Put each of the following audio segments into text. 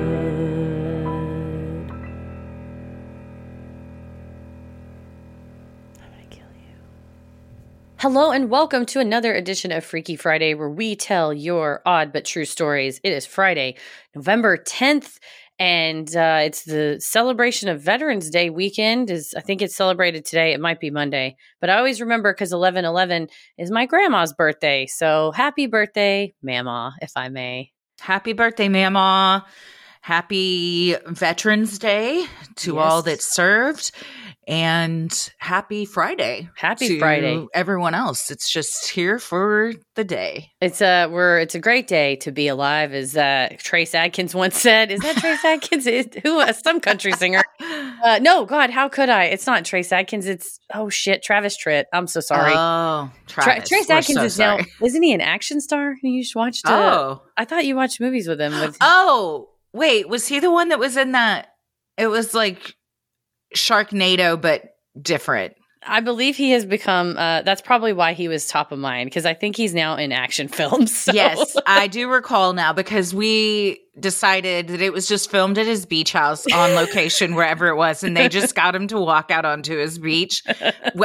I'm Hello and welcome to another edition of Freaky Friday where we tell your odd but true stories. It is Friday, November 10th, and uh, it's the celebration of Veterans Day weekend. Is I think it's celebrated today. It might be Monday, but I always remember because 11 11 is my grandma's birthday. So happy birthday, Mama, if I may. Happy birthday, Mama. Happy Veterans Day to all that served. And happy Friday. Happy to Friday. Everyone else. It's just here for the day. It's a we're it's a great day to be alive, as uh, Trace Adkins once said. Is that Trace Adkins? Is- Who? Uh, some country singer? Uh, no, God, how could I? It's not Trace Adkins. It's oh shit, Travis Tritt. I'm so sorry. Oh, Tra- Travis. Trace we're Adkins so is now. Isn't he an action star? You just watched. Uh, Oh. I thought you watched movies with him. With Oh, wait. Was he the one that was in that? It was like Sharknado, but different. I believe he has become. Uh, that's probably why he was top of mind because I think he's now in action films. so- Yes, I do recall now because we decided that it was just filmed at his beach house on location, wherever it was, and they just got him to walk out onto his beach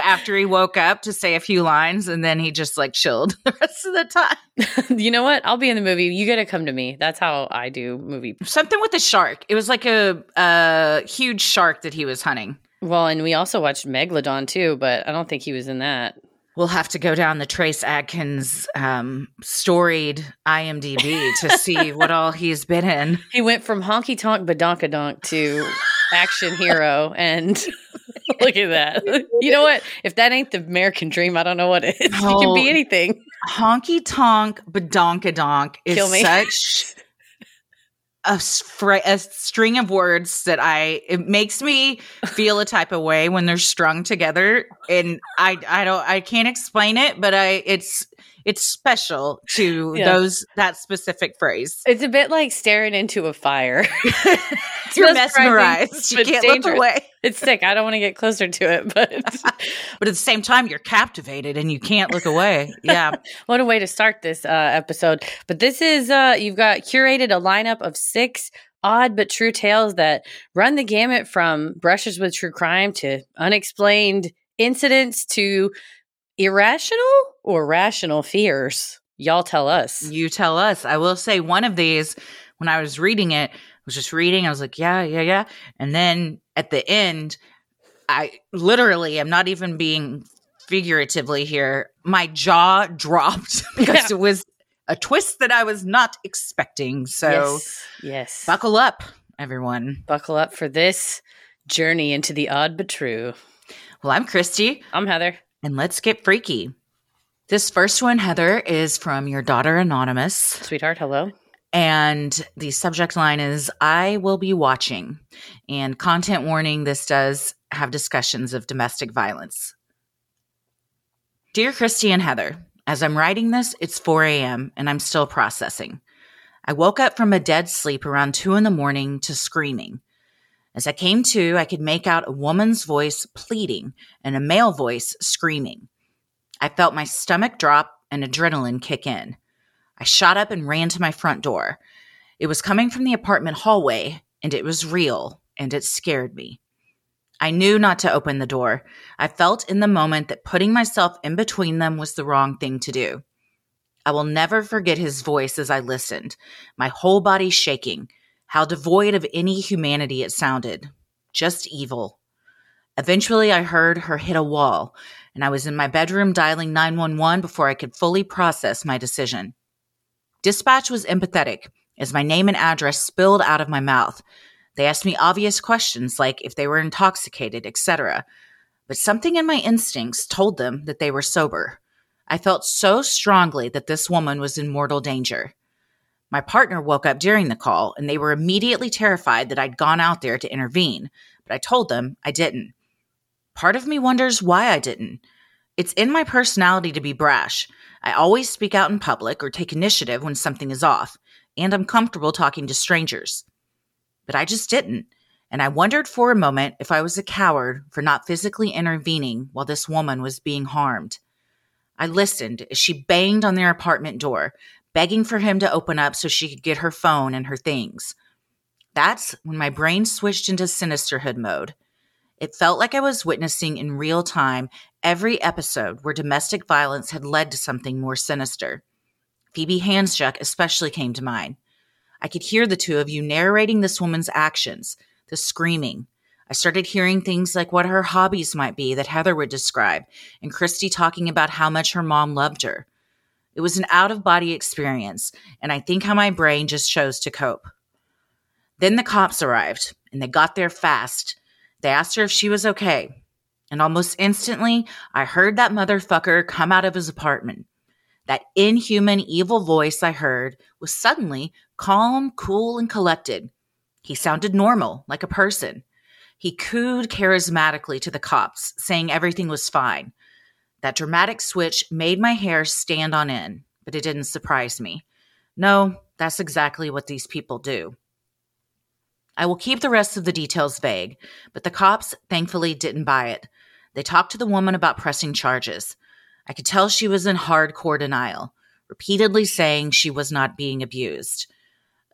after he woke up to say a few lines, and then he just like chilled the rest of the time. you know what? I'll be in the movie. You got to come to me. That's how I do movie. Something with a shark. It was like a, a huge shark that he was hunting. Well, and we also watched Megalodon too, but I don't think he was in that. We'll have to go down the Trace Adkins um, storied IMDb to see what all he's been in. He went from honky tonk badonkadonk to action hero, and look at that. You know what? If that ain't the American dream, I don't know what is. He can be Oh. anything. honky tonk badonkadonk is such a, a string of words that I it makes me feel a type of way when they're strung together and I I don't I can't explain it but I it's it's special to Yeah. those that specific phrase. It's a bit like staring into a fire. You're mesmerized. You can't dangerous. look away. It's sick. I don't want to get closer to it, but But at the same time you're captivated and you can't look away. Yeah. what a way to start this uh, episode. But this is uh, you've got curated a lineup of six odd but true tales that run the gamut from brushes with true crime to unexplained incidents to irrational or rational fears. Y'all tell us. You tell us. I will say one of these, when I was reading it, I was just reading. I was like, yeah, yeah, yeah. And then at the end, I literally am not even being figuratively here. My jaw dropped because Yeah. it was a twist that I was not expecting. So yes, yes. buckle up, everyone. Buckle up for this journey into the odd but true. Well, I'm Christy, I'm Heather. And let's get freaky. This first one, Heather, is from your daughter Anonymous. Sweetheart, hello. And the subject line is I will be watching. And content warning this does have discussions of domestic violence. Dear Christy and Heather, as I'm writing this, it's 4 a.m. and I'm still processing. I woke up from a dead sleep around 2 in the morning to screaming. As I came to, I could make out a woman's voice pleading and a male voice screaming. I felt my stomach drop and adrenaline kick in. I shot up and ran to my front door. It was coming from the apartment hallway, and it was real, and it scared me. I knew not to open the door. I felt in the moment that putting myself in between them was the wrong thing to do. I will never forget his voice as I listened, my whole body shaking, how devoid of any humanity it sounded. Just evil. Eventually, I heard her hit a wall, and I was in my bedroom dialing 911 before I could fully process my decision. Dispatch was empathetic as my name and address spilled out of my mouth. They asked me obvious questions like if they were intoxicated, etc. But something in my instincts told them that they were sober. I felt so strongly that this woman was in mortal danger. My partner woke up during the call and they were immediately terrified that I'd gone out there to intervene, but I told them I didn't. Part of me wonders why I didn't. It's in my personality to be brash. I always speak out in public or take initiative when something is off, and I'm comfortable talking to strangers. But I just didn't, and I wondered for a moment if I was a coward for not physically intervening while this woman was being harmed. I listened as she banged on their apartment door, begging for him to open up so she could get her phone and her things. That's when my brain switched into sinisterhood mode. It felt like I was witnessing in real time every episode where domestic violence had led to something more sinister. Phoebe Handsjuk especially came to mind. I could hear the two of you narrating this woman's actions, the screaming. I started hearing things like what her hobbies might be that Heather would describe, and Christy talking about how much her mom loved her. It was an out of body experience, and I think how my brain just chose to cope. Then the cops arrived, and they got there fast. They asked her if she was okay. And almost instantly, I heard that motherfucker come out of his apartment. That inhuman, evil voice I heard was suddenly calm, cool, and collected. He sounded normal, like a person. He cooed charismatically to the cops, saying everything was fine. That dramatic switch made my hair stand on end, but it didn't surprise me. No, that's exactly what these people do. I will keep the rest of the details vague, but the cops thankfully didn't buy it. They talked to the woman about pressing charges. I could tell she was in hardcore denial, repeatedly saying she was not being abused.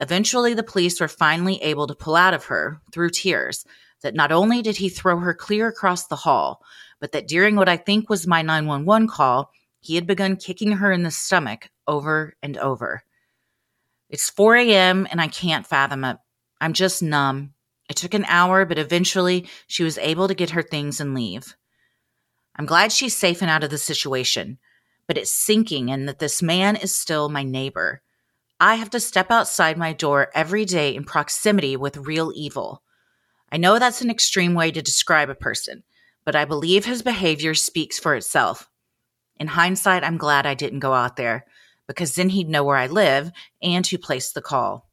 Eventually, the police were finally able to pull out of her, through tears, that not only did he throw her clear across the hall, but that during what I think was my 911 call, he had begun kicking her in the stomach over and over. It's 4 a.m. and I can't fathom it. I'm just numb. It took an hour, but eventually she was able to get her things and leave. I'm glad she's safe and out of the situation, but it's sinking in that this man is still my neighbor. I have to step outside my door every day in proximity with real evil. I know that's an extreme way to describe a person, but I believe his behavior speaks for itself. In hindsight, I'm glad I didn't go out there because then he'd know where I live and who placed the call.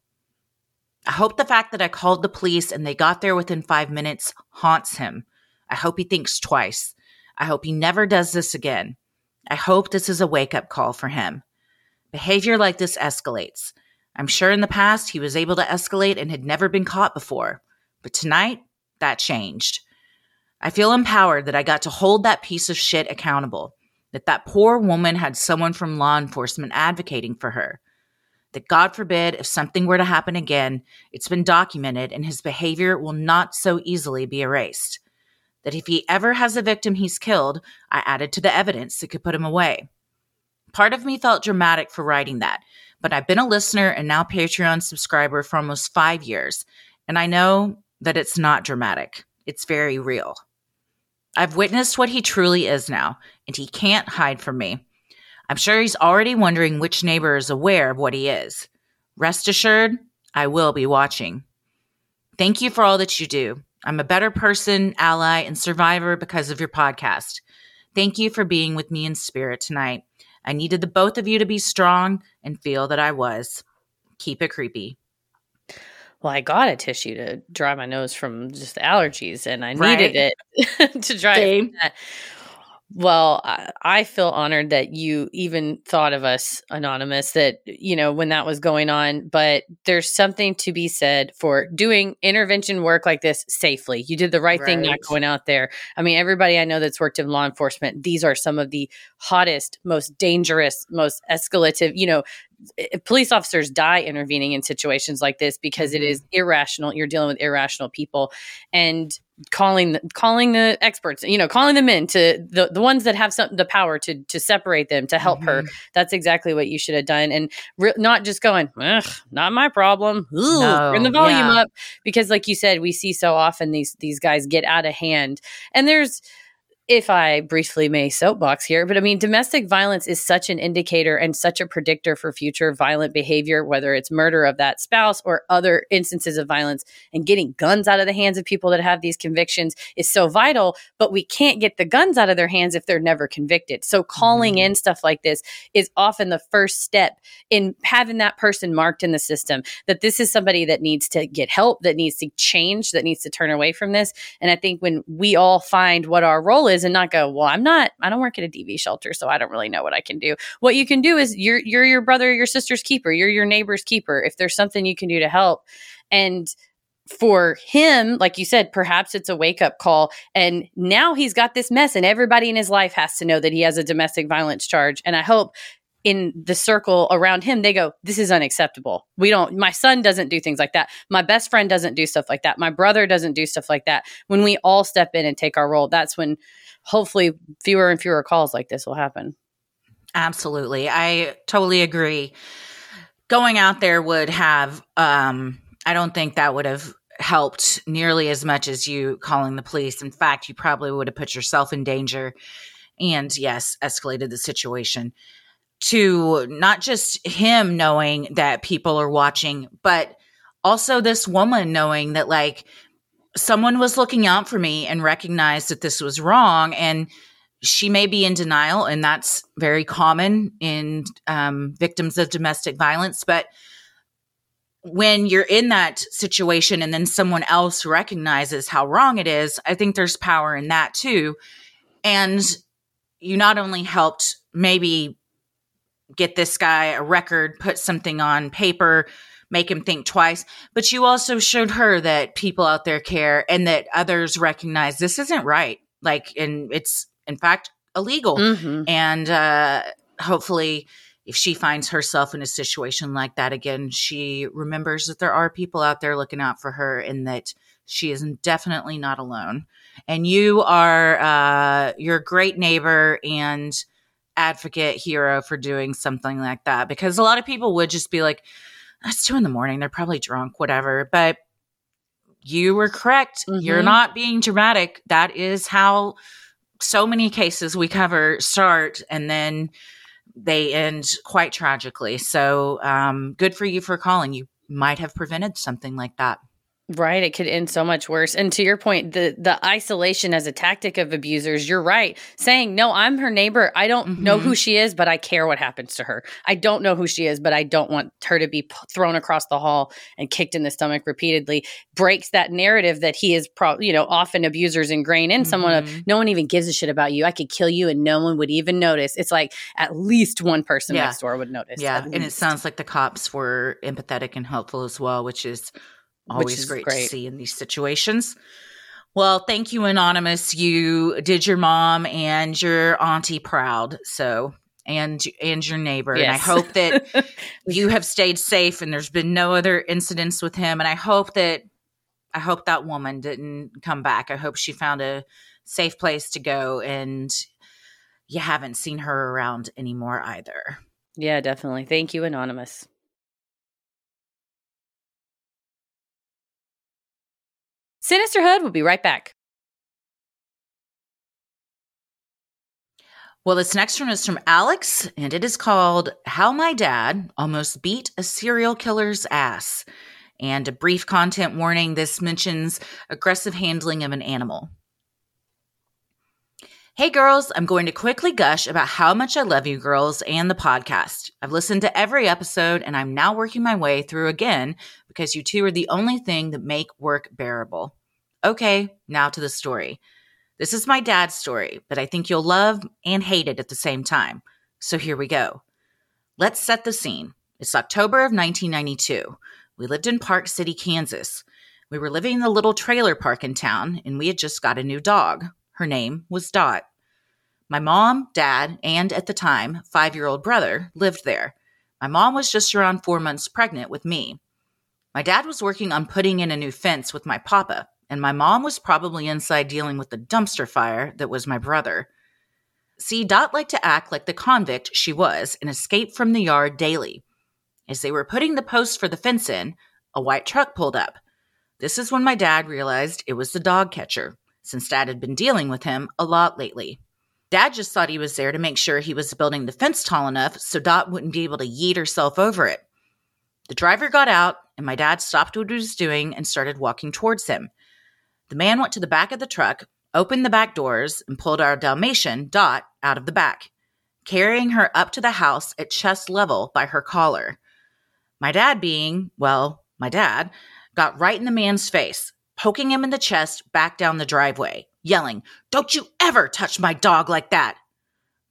I hope the fact that I called the police and they got there within five minutes haunts him. I hope he thinks twice. I hope he never does this again. I hope this is a wake up call for him. Behavior like this escalates. I'm sure in the past he was able to escalate and had never been caught before. But tonight, that changed. I feel empowered that I got to hold that piece of shit accountable, that that poor woman had someone from law enforcement advocating for her. That God forbid, if something were to happen again, it's been documented and his behavior will not so easily be erased. That if he ever has a victim he's killed, I added to the evidence that could put him away. Part of me felt dramatic for writing that, but I've been a listener and now Patreon subscriber for almost five years, and I know that it's not dramatic. It's very real. I've witnessed what he truly is now, and he can't hide from me. I'm sure he's already wondering which neighbor is aware of what he is. Rest assured, I will be watching. Thank you for all that you do. I'm a better person, ally, and survivor because of your podcast. Thank you for being with me in spirit tonight. I needed the both of you to be strong and feel that I was. Keep it creepy well, I got a tissue to dry my nose from just the allergies, and I right. needed it to dry it. Well, I feel honored that you even thought of us anonymous that, you know, when that was going on. But there's something to be said for doing intervention work like this safely. You did the right, right, thing not going out there. I mean, everybody I know that's worked in law enforcement, these are some of the hottest, most dangerous, most escalative, you know, police officers die intervening in situations like this because it is mm-hmm. irrational. You're dealing with irrational people. And calling the, calling the experts you know calling them in to the, the ones that have some the power to to separate them to help mm-hmm. her that's exactly what you should have done and re- not just going not my problem Ooh, no, turn the volume yeah. up because like you said we see so often these these guys get out of hand and there's if I briefly may soapbox here, but I mean, domestic violence is such an indicator and such a predictor for future violent behavior, whether it's murder of that spouse or other instances of violence. And getting guns out of the hands of people that have these convictions is so vital, but we can't get the guns out of their hands if they're never convicted. So calling mm-hmm. in stuff like this is often the first step in having that person marked in the system that this is somebody that needs to get help, that needs to change, that needs to turn away from this. And I think when we all find what our role is, is and not go, well, I'm not, I don't work at a DV shelter, so I don't really know what I can do. What you can do is you're, you're your brother, your sister's keeper, you're your neighbor's keeper. If there's something you can do to help. And for him, like you said, perhaps it's a wake up call. And now he's got this mess, and everybody in his life has to know that he has a domestic violence charge. And I hope in the circle around him, they go, This is unacceptable. We don't, my son doesn't do things like that. My best friend doesn't do stuff like that. My brother doesn't do stuff like that. When we all step in and take our role, that's when hopefully fewer and fewer calls like this will happen. Absolutely. I totally agree. Going out there would have, um, I don't think that would have helped nearly as much as you calling the police. In fact, you probably would have put yourself in danger and, yes, escalated the situation to not just him knowing that people are watching, but also this woman knowing that like someone was looking out for me and recognized that this was wrong. And she may be in denial, and that's very common in um, victims of domestic violence. But when you're in that situation and then someone else recognizes how wrong it is, I think there's power in that too. And you not only helped maybe get this guy a record, put something on paper, make him think twice. But you also showed her that people out there care and that others recognize this isn't right. Like, and it's in fact illegal. Mm-hmm. And uh, hopefully, if she finds herself in a situation like that again, she remembers that there are people out there looking out for her and that she is definitely not alone. And you are, uh, you're a great neighbor and advocate hero for doing something like that because a lot of people would just be like, it's two in the morning. They're probably drunk, whatever. But you were correct. Mm-hmm. You're not being dramatic. That is how so many cases we cover start and then they end quite tragically. So, um, good for you for calling. You might have prevented something like that. Right, it could end so much worse. And to your point, the the isolation as a tactic of abusers, you're right. Saying, "No, I'm her neighbor. I don't mm-hmm. know who mm-hmm. she is, but I care what happens to her. I don't know who she is, but I don't want her to be p- thrown across the hall and kicked in the stomach repeatedly." Breaks that narrative that he is pro- you know, often abusers ingrain in mm-hmm. someone of, no one even gives a shit about you. I could kill you and no one would even notice. It's like at least one person yeah. next door would notice. Yeah, and it sounds like the cops were empathetic and helpful as well, which is always great, great to see in these situations. Well, thank you, Anonymous. You did your mom and your auntie proud. So, and and your neighbor. Yes. And I hope that you have stayed safe and there's been no other incidents with him. And I hope that I hope that woman didn't come back. I hope she found a safe place to go and you haven't seen her around anymore either. Yeah, definitely. Thank you, Anonymous. Sinisterhood will be right back. Well, this next one is from Alex, and it is called How My Dad Almost Beat a Serial Killer's Ass. And a brief content warning this mentions aggressive handling of an animal. Hey girls, I'm going to quickly gush about how much I love you girls and the podcast. I've listened to every episode and I'm now working my way through again because you two are the only thing that make work bearable. Okay, now to the story. This is my dad's story, but I think you'll love and hate it at the same time. So here we go. Let's set the scene. It's October of 1992. We lived in Park City, Kansas. We were living in the little trailer park in town, and we had just got a new dog. Her name was Dot. My mom, dad, and at the time, five year old brother lived there. My mom was just around four months pregnant with me. My dad was working on putting in a new fence with my papa, and my mom was probably inside dealing with the dumpster fire that was my brother. See, Dot liked to act like the convict she was and escape from the yard daily. As they were putting the post for the fence in, a white truck pulled up. This is when my dad realized it was the dog catcher, since dad had been dealing with him a lot lately. Dad just thought he was there to make sure he was building the fence tall enough so Dot wouldn't be able to yeet herself over it. The driver got out, and my dad stopped what he was doing and started walking towards him. The man went to the back of the truck, opened the back doors, and pulled our Dalmatian, Dot, out of the back, carrying her up to the house at chest level by her collar. My dad, being, well, my dad, got right in the man's face, poking him in the chest back down the driveway. yelling, Don't you ever touch my dog like that!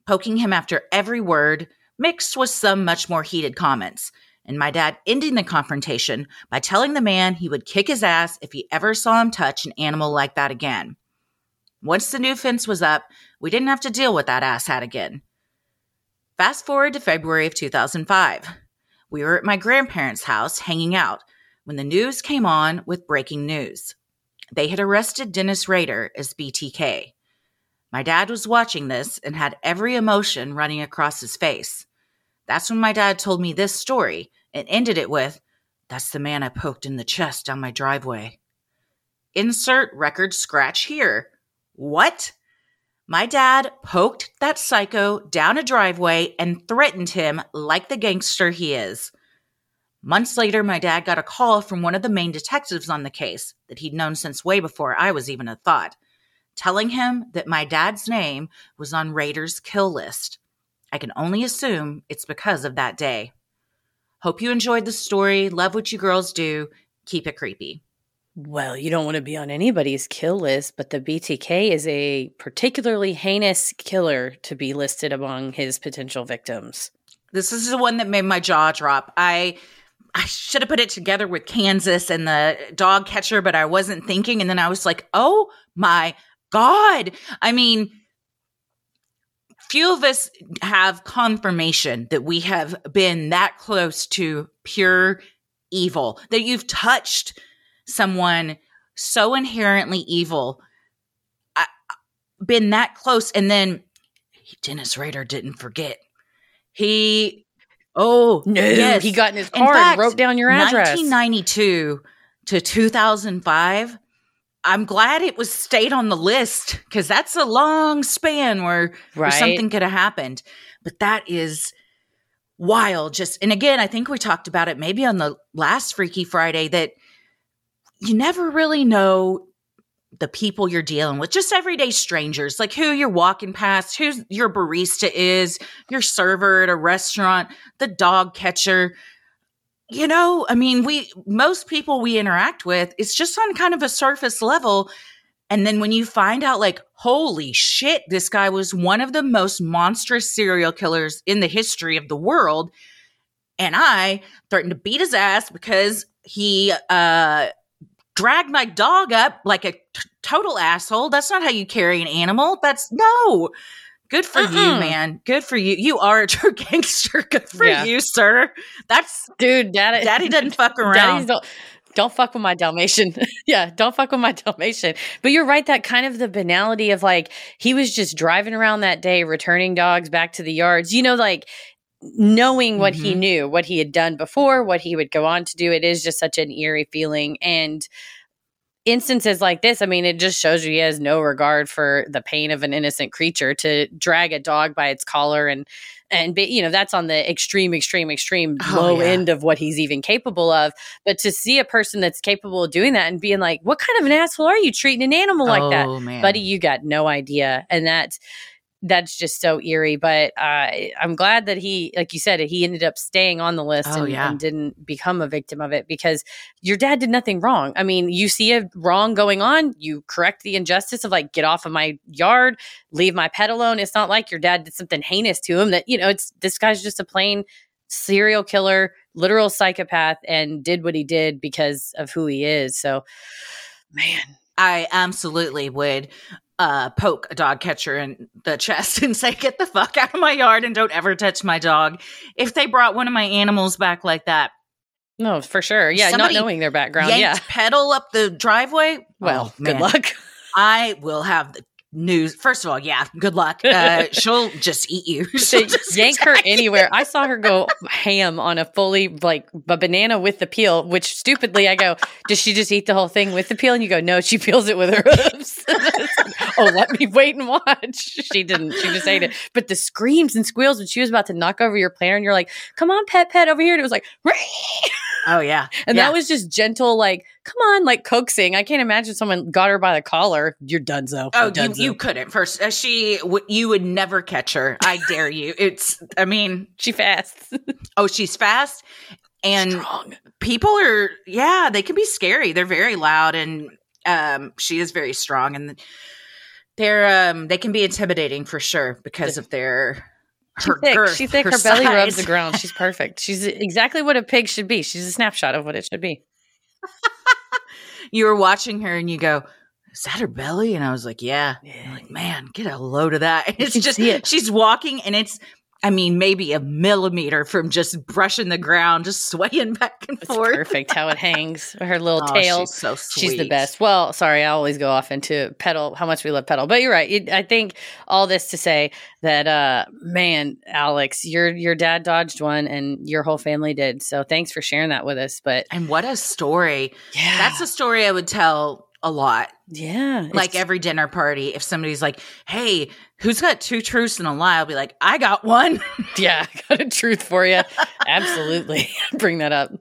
Poking him after every word, mixed with some much more heated comments, and my dad ending the confrontation by telling the man he would kick his ass if he ever saw him touch an animal like that again. Once the new fence was up, we didn't have to deal with that asshat again. Fast forward to February of 2005. We were at my grandparents' house hanging out when the news came on with breaking news. They had arrested Dennis Rader as BTK. My dad was watching this and had every emotion running across his face. That's when my dad told me this story and ended it with, That's the man I poked in the chest down my driveway. Insert record scratch here. What? My dad poked that psycho down a driveway and threatened him like the gangster he is. Months later, my dad got a call from one of the main detectives on the case that he'd known since way before I was even a thought, telling him that my dad's name was on Rader's kill list. I can only assume it's because of that day. Hope you enjoyed the story. Love what you girls do. Keep it creepy. Well, you don't want to be on anybody's kill list, but the BTK is a particularly heinous killer to be listed among his potential victims. This is the one that made my jaw drop. I I should have put it together with Kansas and the dog catcher, but I wasn't thinking. And then I was like, oh my God. I mean, few of us have confirmation that we have been that close to pure evil, that you've touched someone so inherently evil, I, been that close. And then Dennis Rader didn't forget. He, oh, no, yes. he got in his car in fact, and wrote down your address. 1992 to 2005. I'm glad it was stayed on the list because that's a long span where, right. where something could have happened. But that is wild. Just, and again, I think we talked about it maybe on the last Freaky Friday that you never really know the people you're dealing with, just everyday strangers, like who you're walking past, who your barista is, your server at a restaurant, the dog catcher. You know, I mean, we, most people we interact with, it's just on kind of a surface level. And then when you find out, like, holy shit, this guy was one of the most monstrous serial killers in the history of the world. And I threatened to beat his ass because he, uh, drag my dog up like a t- total asshole. That's not how you carry an animal. That's no. Good for uh-uh. you, man. Good for you. You are a true gangster. Good for yeah. you, sir. That's dude. Daddy, daddy doesn't fuck around. Don't, don't fuck with my Dalmatian. yeah, don't fuck with my Dalmatian. But you're right. That kind of the banality of like he was just driving around that day, returning dogs back to the yards. You know, like knowing what mm-hmm. he knew, what he had done before, what he would go on to do. It is just such an eerie feeling. And instances like this, I mean, it just shows you he has no regard for the pain of an innocent creature to drag a dog by its collar and and be, you know that's on the extreme extreme extreme oh, low yeah. end of what he's even capable of but to see a person that's capable of doing that and being like what kind of an asshole are you treating an animal like oh, that man. buddy you got no idea and that's that's just so eerie. But uh, I'm glad that he, like you said, he ended up staying on the list oh, and, yeah. and, didn't become a victim of it because your dad did nothing wrong. I mean, you see a wrong going on, you correct the injustice of like, get off of my yard, leave my pet alone. It's not like your dad did something heinous to him that, you know, it's this guy's just a plain serial killer, literal psychopath, and did what he did because of who he is. So, man. I absolutely would uh, poke a dog catcher in the chest and say, "Get the fuck out of my yard and don't ever touch my dog." If they brought one of my animals back like that, no, for sure, yeah, not knowing their background, yeah, pedal up the driveway. Well, oh, good luck. I will have the news. First of all, yeah, good luck. Uh, she'll just eat you. She'll just yank her anywhere. I saw her go ham on a fully like a banana with the peel. Which stupidly, I go, does she just eat the whole thing with the peel? And you go, no, she peels it with her hooves. oh, let me wait and watch. She didn't. She just ate it. But the screams and squeals when she was about to knock over your planner, and you're like, come on, pet, pet, over here. And it was like, oh yeah, and yeah. that was just gentle, like come on, like coaxing. I can't imagine someone got her by the collar. You're done, so. Oh, you, you couldn't. First, uh, she, w- you would never catch her. I dare you. It's, I mean, she fast. oh, she's fast, and Strong. people are, yeah, they can be scary. They're very loud, and um, she is very strong, and They're um they can be intimidating for sure because of their She's her thick. girth, She's thick. her Her, belly rubs the ground. She's perfect. She's exactly what a pig should be. She's a snapshot of what it should be. You were watching her and you go, "Is that her belly?" And I was like, "Yeah." I'm like, man, get a load of that. And it's just she's walking and it's I mean, maybe a millimeter from just brushing the ground, just swaying back and It's forth. perfect how it hangs. Her little Oh, tail. she's so sweet. She's the best. Well, sorry, I always go off into Petal, how much we love Petal. But you're right. It, I think all this to say that, uh, man, Alex, your your dad dodged one, and your whole family did. So thanks for sharing that with us. But And what a story. yeah, That's a story I would tell a lot. yeah, Like every dinner party, if somebody's like, hey, who's got two truths and a lie? I'll be like, I got one. yeah, I got a truth for you. Absolutely, bring that up.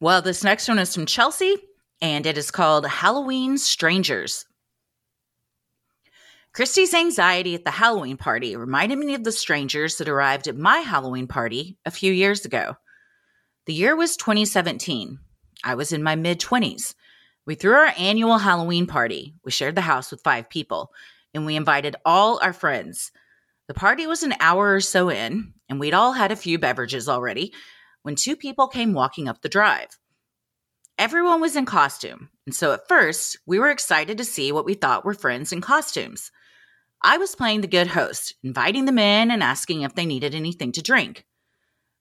well, this next one is from Chelsea, and it is called Halloween Strangers. Christy's anxiety at the Halloween party reminded me of the strangers that arrived at my Halloween party a few years ago. The year was 2017. I was in my mid 20s. We threw our annual Halloween party. We shared the house with five people, and we invited all our friends. The party was an hour or so in, and we'd all had a few beverages already when two people came walking up the drive. Everyone was in costume, and so at first, we were excited to see what we thought were friends in costumes. I was playing the good host, inviting them in and asking if they needed anything to drink.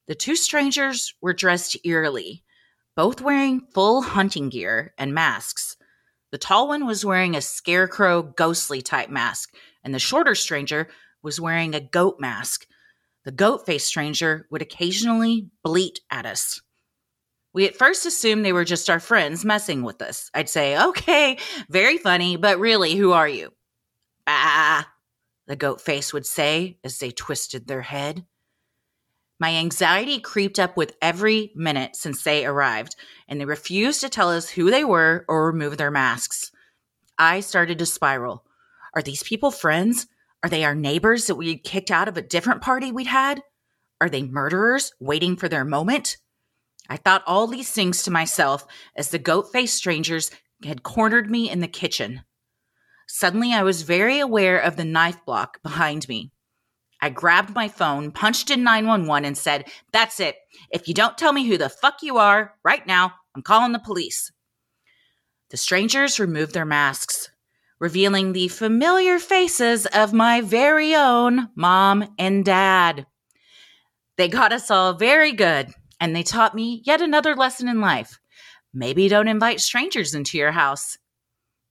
The two strangers were dressed eerily, both wearing full hunting gear and masks. The tall one was wearing a scarecrow, ghostly type mask, and the shorter stranger was wearing a goat mask. The goat faced stranger would occasionally bleat at us. We at first assumed they were just our friends messing with us. I'd say, okay, very funny, but really, who are you? Ah, the goat face would say as they twisted their head. My anxiety creeped up with every minute since they arrived, and they refused to tell us who they were or remove their masks. I started to spiral. Are these people friends? Are they our neighbors that we kicked out of a different party we'd had? Are they murderers waiting for their moment? I thought all these things to myself as the goat faced strangers had cornered me in the kitchen. Suddenly, I was very aware of the knife block behind me. I grabbed my phone, punched in 911, and said, That's it. If you don't tell me who the fuck you are right now, I'm calling the police. The strangers removed their masks, revealing the familiar faces of my very own mom and dad. They got us all very good, and they taught me yet another lesson in life. Maybe don't invite strangers into your house.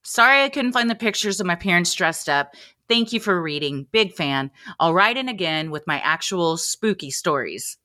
Sorry I couldn't find the pictures of my parents dressed up. Thank you for reading. Big fan. I'll write in again with my actual spooky stories.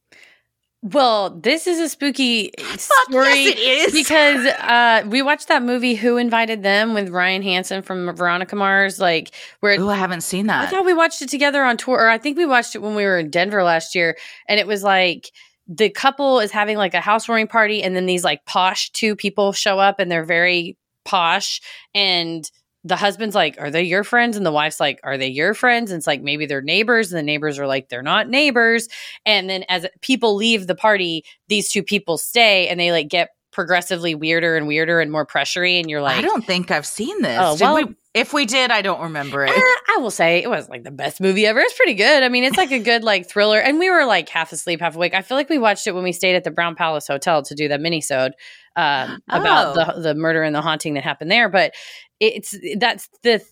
Well, this is a spooky story. yes, it is. because uh, we watched that movie "Who Invited Them" with Ryan Hansen from Veronica Mars, like where Oh, I haven't seen that. I thought we watched it together on tour, or I think we watched it when we were in Denver last year, and it was like the couple is having like a housewarming party, and then these like posh two people show up, and they're very posh, and the husband's like, "Are they your friends?" and the wife's like, "Are they your friends?" and it's like maybe they're neighbors, and the neighbors are like, "They're not neighbors," and then as people leave the party, these two people stay, and they like get progressively weirder and weirder and more pressury, and you're like, I don't think I've seen this. Oh, well- we, if we did, I don't remember it. Eh, I will say it was like the best movie ever. It's pretty good. I mean, it's like a good like thriller, and we were like half asleep, half awake. I feel like we watched it when we stayed at the Brown Palace Hotel to do the minisode um, about Oh. the the murder and the haunting that happened there. But it's that's the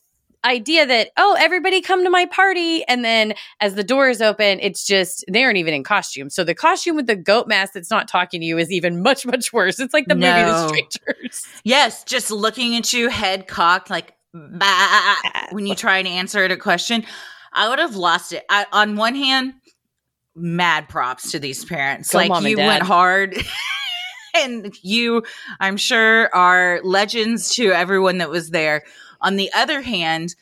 idea that oh everybody come to my party and then as the doors open it's just they aren't even in costume so the costume with the goat mask that's not talking to you is even much much worse it's like the movie the strangers Yes, just looking at you, head cocked, like bah, ah. when you try and answer a question. I would have lost it. I, on one hand, mad props to these parents. Go like you went hard. and you, I'm sure, are legends to everyone that was there. On the other hand,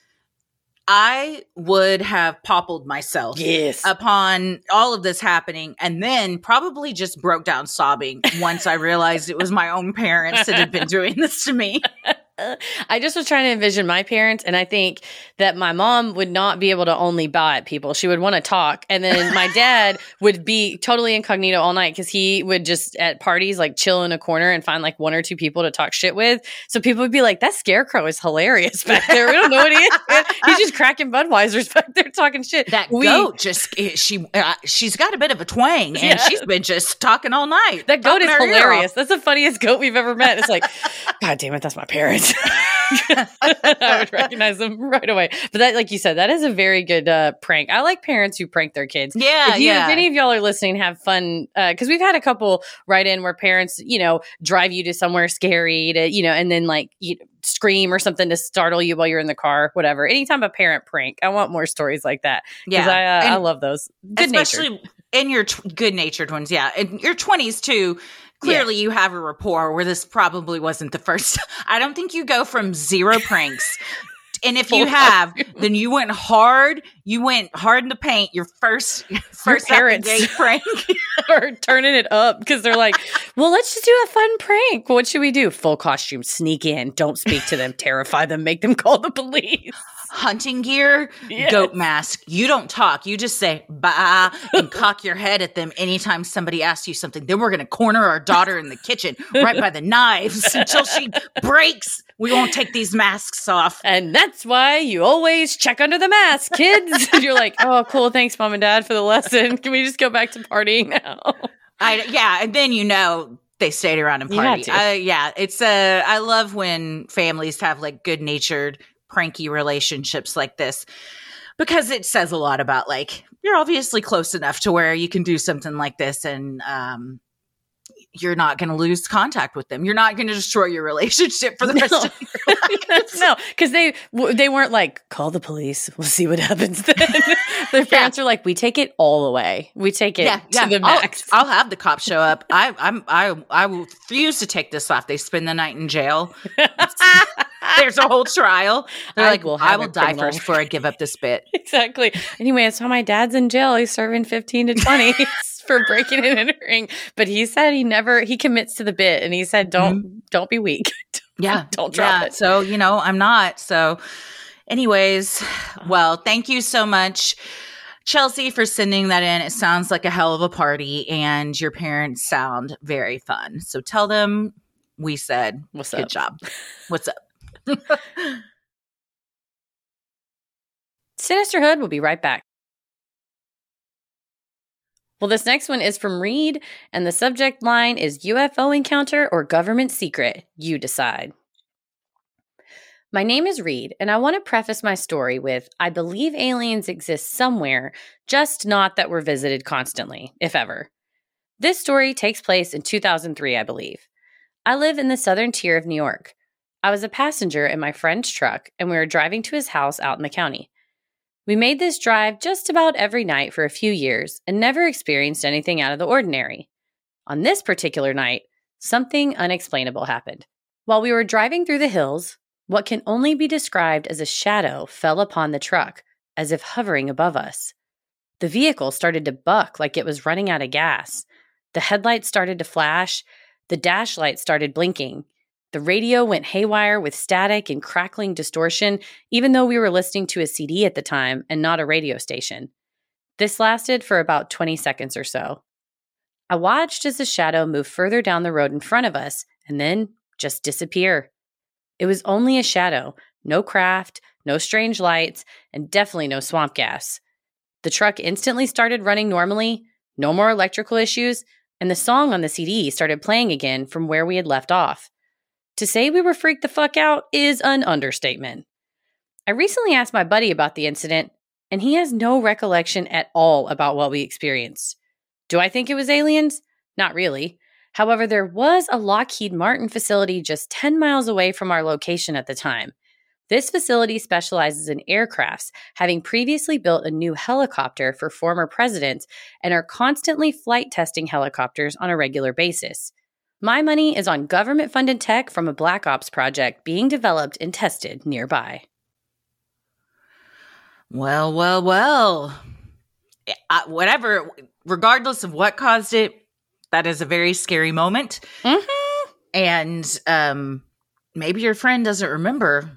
I would have poppled myself yes upon all of this happening and then probably just broke down sobbing once I realized it was my own parents that had been doing this to me. I just was trying to envision my parents, and I think that my mom would not be able to only bow at people. She would want to talk. And then my dad would be totally incognito all night because he would just at parties like chill in a corner and find like one or two people to talk shit with. So people would be like, that scarecrow is hilarious back there. We don't know what he is. He's just cracking Budweiser's back there talking shit. That We- goat just eh, she uh, she's got a bit of a twang, and Yeah. she's been just talking all night. That goat is hilarious. That's the funniest goat we've ever met. It's like, God damn it, that's my parents. I would recognize them right away. But that, like you said, that is a very good uh, prank. I like parents who prank their kids. Yeah, if, you, yeah. if any of y'all are listening, have fun because we've had a couple write in where parents, you know, drive you to somewhere scary to, you know, and then like you scream or something to startle you while you're in the car, whatever. Anytime a parent prank, I want more stories like that yeah, I, uh, I love those. Good especially in your tw- good natured ones. Yeah, in your twenties too. Clearly, you have a rapport where this probably wasn't the first. I don't think you go from zero pranks. And if you have, then you went hard. You went hard in the paint. Your first, first the parents. prank. or turning it up because they're like, well, let's just do a fun prank. What should we do? Full costume, sneak in, don't speak to them, terrify them, make them call the police. Hunting gear, Yes. goat mask. You don't talk. You just say bah and cock your head at them anytime somebody asks you something. Then we're going to corner our daughter in the kitchen right by the knives until she breaks. We won't take these masks off. And that's why you always check under the mask, kids. You're like, oh, cool. Thanks, mom and dad, for the lesson. Can we just go back to partying now? I, yeah, and then you know they stayed around and party. Uh, yeah, it's uh, I love when families have like good natured, pranky relationships like this because it says a lot about like you're obviously close enough to where you can do something like this and um, you're not going to lose contact with them. You're not going to destroy your relationship for the rest of your life. no, because they w- they weren't like, call the police. We'll see what happens then. Their parents are like, we take it all away. We take it yeah, to yeah. the I'll- max. I'll, have the cops show up. I, I'm, I, I will refuse to take this off. They spend the night in jail. There's a whole trial. They're I like, will I will die first before I give up this bit. exactly. Anyway, saw my dad's in jail. He's serving 15 to 20 for breaking and entering. But he said he never he commits to the bit and he said don't mm-hmm. don't be weak. Yeah. Don't drop yeah. it. So, you know, I'm not. So, anyways, well, thank you so much, Chelsea, for sending that in. It sounds like a hell of a party, and your parents sound very fun. So tell them we said, What's good up? job. What's up? Sinisterhood will be right back. Well, this next one is from Reed, and the subject line is UFO encounter or government secret. You decide. My name is Reed, and I want to preface my story with I believe aliens exist somewhere, just not that we're visited constantly, if ever. This story takes place in 2003, I believe. I live in the southern tier of New York. I was a passenger in my friend's truck, and we were driving to his house out in the county. We made this drive just about every night for a few years and never experienced anything out of the ordinary. On this particular night, something unexplainable happened. While we were driving through the hills, what can only be described as a shadow fell upon the truck, as if hovering above us. The vehicle started to buck like it was running out of gas. The headlights started to flash. The dash light started blinking. The radio went haywire with static and crackling distortion, even though we were listening to a CD at the time and not a radio station. This lasted for about 20 seconds or so. I watched as the shadow moved further down the road in front of us and then just disappear. It was only a shadow, no craft, no strange lights, and definitely no swamp gas. The truck instantly started running normally, no more electrical issues, and the song on the CD started playing again from where we had left off. To say we were freaked the fuck out is an understatement. I recently asked my buddy about the incident, and he has no recollection at all about what we experienced. Do I think it was aliens? Not really. However, there was a Lockheed Martin facility just 10 miles away from our location at the time. This facility specializes in aircrafts, having previously built a new helicopter for former presidents and are constantly flight testing helicopters on a regular basis. My money is on government funded tech from a Black Ops project being developed and tested nearby. Well, well, well. I, whatever, regardless of what caused it, that is a very scary moment. Mm-hmm. And um, maybe your friend doesn't remember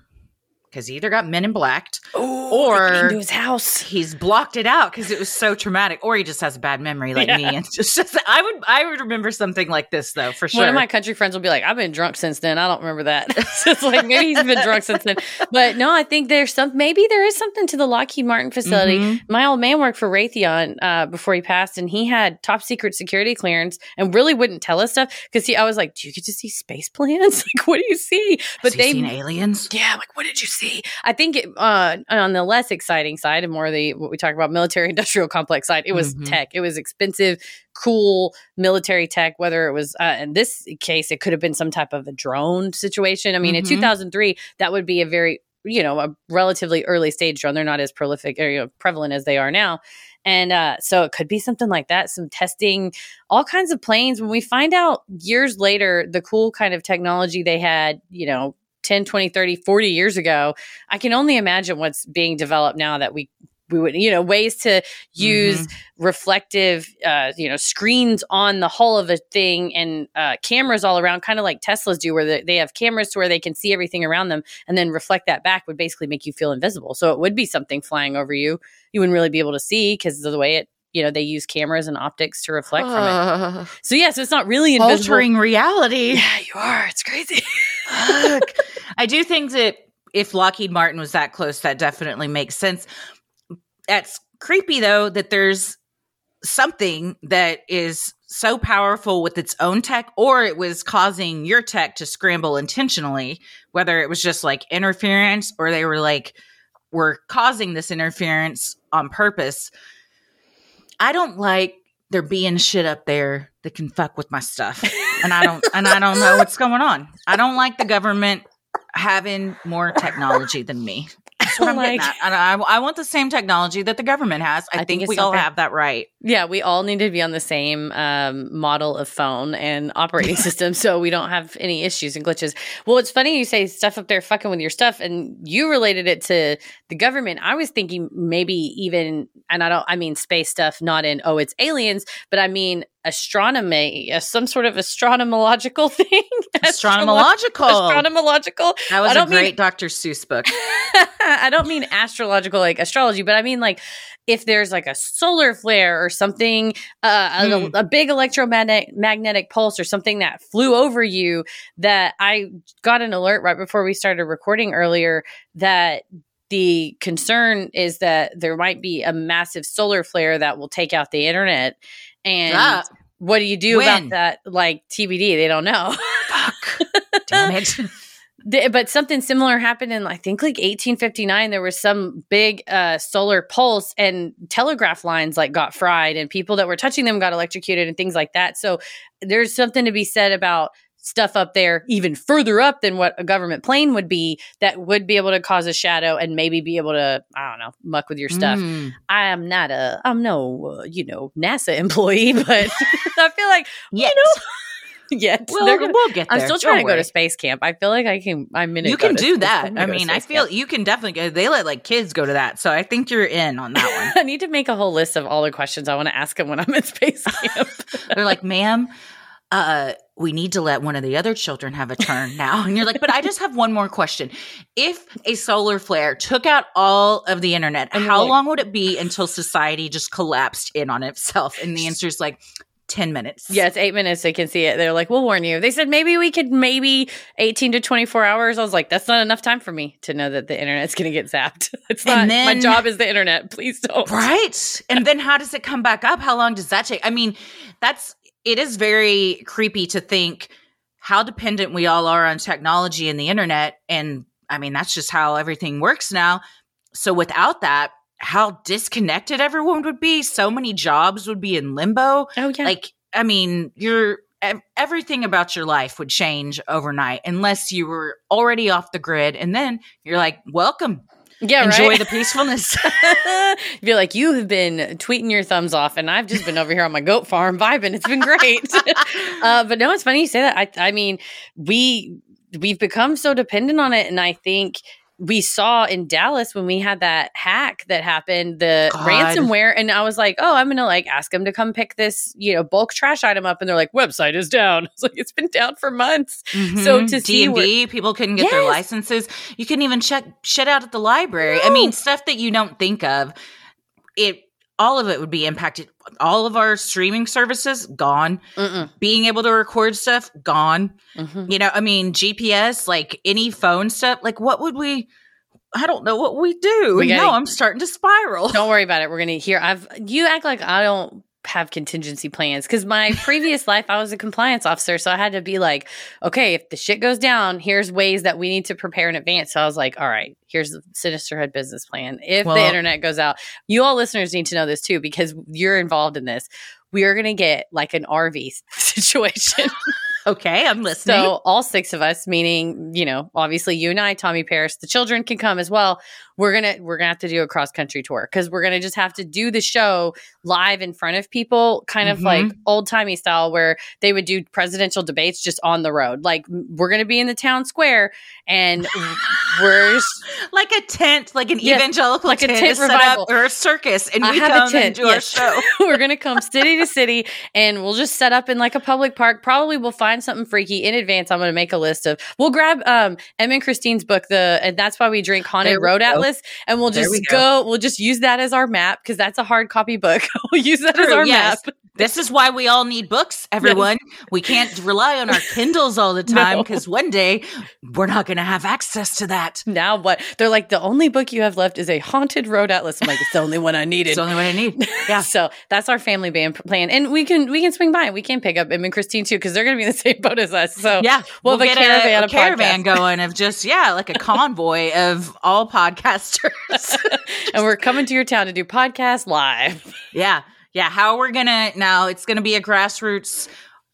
because he either got men in blacked Ooh, Or- into his house. he's blocked it out because it was so traumatic, or he just has a bad memory like me. And just, just I would I would remember something like this though for sure. One of my country friends will be like, "I've been drunk since then. I don't remember that." so it's like maybe he's been drunk since then. But no, I think there's some. Maybe there is something to the Lockheed Martin facility. Mhm. My old man worked for Raytheon uh, before he passed, and he had top secret security clearance, and really wouldn't tell us stuff because he. I was like, "Do you get to see space plans? like, what do you see?" But he they seen aliens. yeah, like what did you see? I think it, uh, on the less exciting side and more the what we talk about military industrial complex side, it was Mhm. tech. It was expensive, cool military tech. Whether it was uh, in this case, it could have been some type of a drone situation. I mean, in Mhm. 2003, that would be a very you know a relatively early stage drone. They're not as prolific or you know, prevalent as they are now. And uh, so it could be something like that, some testing, all kinds of planes. When we find out years later the cool kind of technology they had, you know, 10, 20, 30, 40 years ago, I can only imagine what's being developed now that we we would you know ways to use reflective uh you know screens on the hull of a thing and uh cameras all around kind of like teslas do where they, they have cameras to where they can see everything around them and then reflect that back would basically make you feel invisible. So it would be something flying over you. You wouldn't really be able to see because of the way it you know they use cameras and optics to reflect from it. Uh, so yeah so it's not really invisible. Altering reality. yeah you are. It's crazy. Fuck. I do think that if Lockheed Martin was that close, that definitely makes sense. That's creepy though that there's something that is so powerful with its own tech, or it was causing your tech to scramble intentionally, whether it was just like interference or they were like, were causing this interference on purpose. I don't like there being shit up there that can fuck with my stuff. And I don't and I don't know what's going on. I don't like the government having more technology than me. That's what I'm getting Like- at. And I, I want the same technology that the government has. I, I think think, we all have that right. Yeah, we all need to be on the same um, model of phone and operating system so we don't have any issues and glitches. Well, it's funny you say stuff up there fucking with your stuff and you related it to the government. I was thinking maybe even, and I don't, I mean space stuff, not in, oh, it's aliens, but I mean astronomy, uh, some sort of astronomological thing. Astronomological. Astronomological. that was I a don't mean- great Dr. Seuss book. I don't mean astrological like astrology, but I mean like if there's like a solar flare or something, uh, a- Mm. a, big electromagnetic magnetic pulse or something that flew over you, that I got an alert right before we started recording earlier that the concern is that there might be a massive solar flare that will take out the internet. And Ah, what do you do When? about that? Like TBD, they don't know. fuck. Damn it. But something similar happened in I think like 1859 there was some big uh solar pulse and telegraph lines like got fried and people that were touching them got electrocuted and things like that so there's something to be said about stuff up there even further up than what a government plane would be that would be able to cause a shadow and maybe be able to I don't know muck with your stuff Mm. I am not a I'm no uh, you know NASA employee but I feel like Yes. yet We'll, gonna- we'll get there. I'm still Don't trying to go to space camp. I feel like I can. I'm in. You can do that. I mean, I feel you can definitely go. They let like kids go to that, so I think you're in on that one I need to make a whole list of all the questions I want to ask them when I'm at space camp. They're like, "Ma'am, uh, we need to let one of the other children have a turn now." And you're like, "But I just have one more question. If a solar flare took out all of the internet, And how like- long would it be until society just collapsed in on itself?" And the answer is like 10 minutes. yeah, it's eight minutes. They can see it. They're like, "We'll warn you." They said maybe we could maybe 18 to 24 hours. I was like, "That's not enough time for me to know that the internet's going to get zapped. It's not. And my job is the internet. Please don't." Right. And then how does it come back up? How long does that take? I mean, that's it is very creepy to think how dependent we all are on technology and the internet. And I mean, that's just how everything works now. So without that, how disconnected everyone would be. So many jobs would be in limbo. Oh yeah. Like, I mean, you're everything about your life would change overnight unless you were already off the grid. And then you're like, welcome. Yeah. Enjoy right? the peacefulness. Feel like you have been tweeting your thumbs off, and I've just been over here on my goat farm vibing. It's been great. uh, but no, it's funny you say that. I, I mean, we we've become so dependent on it, and I think we saw in Dallas when we had that hack that happened, the God. ransomware, and I was like, oh, I'm gonna like ask them to come pick this, you know, bulk trash item up, and they're like, website is down. It's like it's been down for months. So Mhm. to see D&D, people couldn't get their licenses. You couldn't even check shit out at the library. I mean, stuff that you don't think of. It all of it would be impacted. All of our streaming services gone. Mm-mm. Being able to record stuff gone. Mhm. You know, I mean, GPS, like any phone stuff, like what would we I don't know what we do. We gotta- now I'm starting to spiral. Don't worry about it. We're gonna hear. I've you act like I don't have contingency plans because my previous life I was a compliance officer, so I had to be like, okay, if the shit goes down, here's ways that we need to prepare in advance. So I was like, all right, here's the Sinisterhood business plan. If the internet goes out, you all listeners need to know this too because you're involved in this. We are gonna get like an RV situation. Okay, I'm listening. So all six of us, meaning you know, obviously you and I, Tommy Paris, the children can come as well. We're gonna we're gonna have to do a cross country tour because we're gonna just have to do the show live in front of people, kind of Mhm. like old timey style, where they would do presidential debates just on the road. Like we're gonna be in the town square, and we're like a tent, like an Yes, evangelical like a tent, tent set revival. up or a circus, and I we have a come and tent, do yes. our show. we're gonna come city to city, and we'll just set up in like a public park. Probably we'll find something freaky in advance. I'm gonna make a list of. We'll grab um Em and Christine's book, the and that's why we drink Haunted Road go. Atlas, and we'll just we go. go. We'll just use that as our map because that's a hard copy book. we'll use that as our yes. map. This is why we all need books, everyone. We can't rely on our Kindles all the time No. because one day we're not going to have access to that. Now what? They're like the only book you have left is a Haunted Road Atlas. I'm like it's the only one I needed. It's the only one I need. Yeah. so that's our family band plan, and we can we can swing by. and We can pick up Em and Christine too because they're gonna be in the same boat as us. So Yeah, We'll have a get caravan a, of caravan going of just yeah, like a convoy of all podcasters. and we're coming to your town to do podcast live. yeah, yeah. How we're gonna now? It's gonna be a grassroots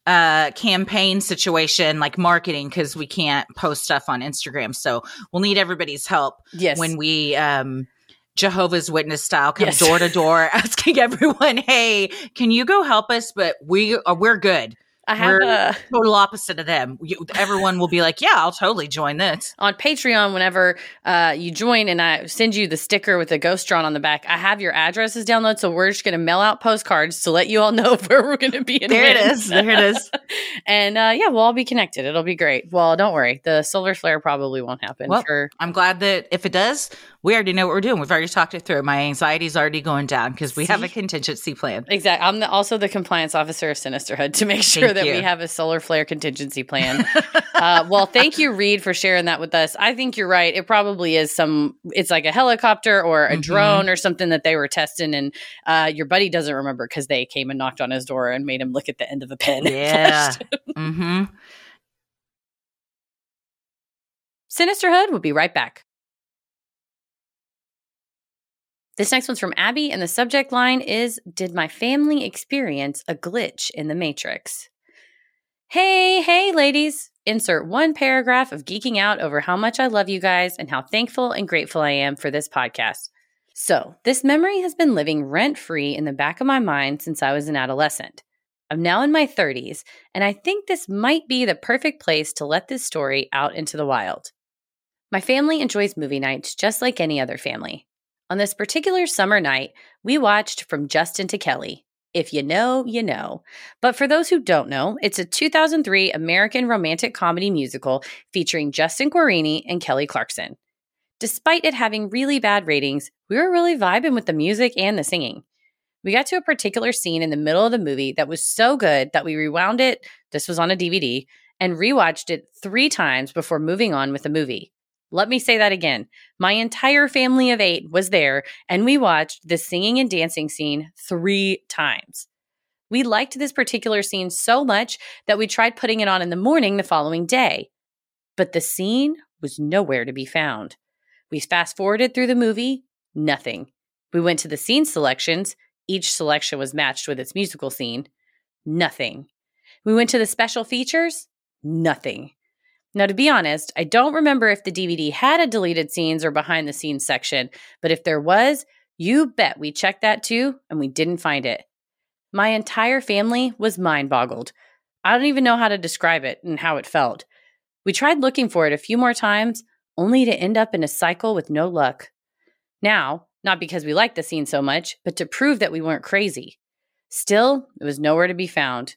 uh campaign situation like marketing because we can't post stuff on instagram so we'll need everybody's help Yes. when we um Jehovah's Witness style come Yes. door to door asking everyone, "Hey, can you go help us?" But we are we're good. I have we're a total opposite of them. You, everyone will be like, "Yeah, I'll totally join this." on Patreon whenever uh, you join and I send you the sticker with the ghost drawn on the back. I have your addresses downloaded. so we're just going to mail out postcards to let you all know where we're going to be. In There it is. There it is. and uh, yeah, we'll all be connected. It'll be great. Well, don't worry, the solar flare probably won't happen Well, for. I'm glad that if it does, we already know what we're doing. We've already talked it through. My anxiety's already going down because we have a contingency plan. Exactly. I'm the, also the compliance officer of Sinisterhood to make sure that you. we have a solar flare contingency plan. uh, well, thank you, Reed, for sharing that with us. I think you're right. It probably is some. It's like a helicopter or a Mhm. drone or something that they were testing, and uh, your buddy doesn't remember because they came and knocked on his door and made him look at the end of a pen. Yeah. mm-hmm. Sinisterhood will be right back. This next one's from Abby, and the subject line is Did my family experience a glitch in the Matrix? Hey, hey, ladies. Insert one paragraph of geeking out over how much I love you guys and how thankful and grateful I am for this podcast. So, this memory has been living rent free in the back of my mind since I was an adolescent. I'm now in my 30s, and I think this might be the perfect place to let this story out into the wild. My family enjoys movie nights just like any other family. On this particular summer night, we watched From Justin to Kelly. If you know, you know. But for those who don't know, it's a 2003 American romantic comedy musical featuring Justin Guarini and Kelly Clarkson. Despite it having really bad ratings, we were really vibing with the music and the singing. We got to a particular scene in the middle of the movie that was so good that we rewound it, this was on a DVD, and rewatched it three times before moving on with the movie. Let me say that again. My entire family of eight was there, and we watched the singing and dancing scene three times. We liked this particular scene so much that we tried putting it on in the morning the following day. But the scene was nowhere to be found. We fast forwarded through the movie, nothing. We went to the scene selections, each selection was matched with its musical scene, nothing. We went to the special features, nothing. Now, to be honest, I don't remember if the DVD had a deleted scenes or behind the scenes section, but if there was, you bet we checked that too and we didn't find it. My entire family was mind boggled. I don't even know how to describe it and how it felt. We tried looking for it a few more times, only to end up in a cycle with no luck. Now, not because we liked the scene so much, but to prove that we weren't crazy. Still, it was nowhere to be found.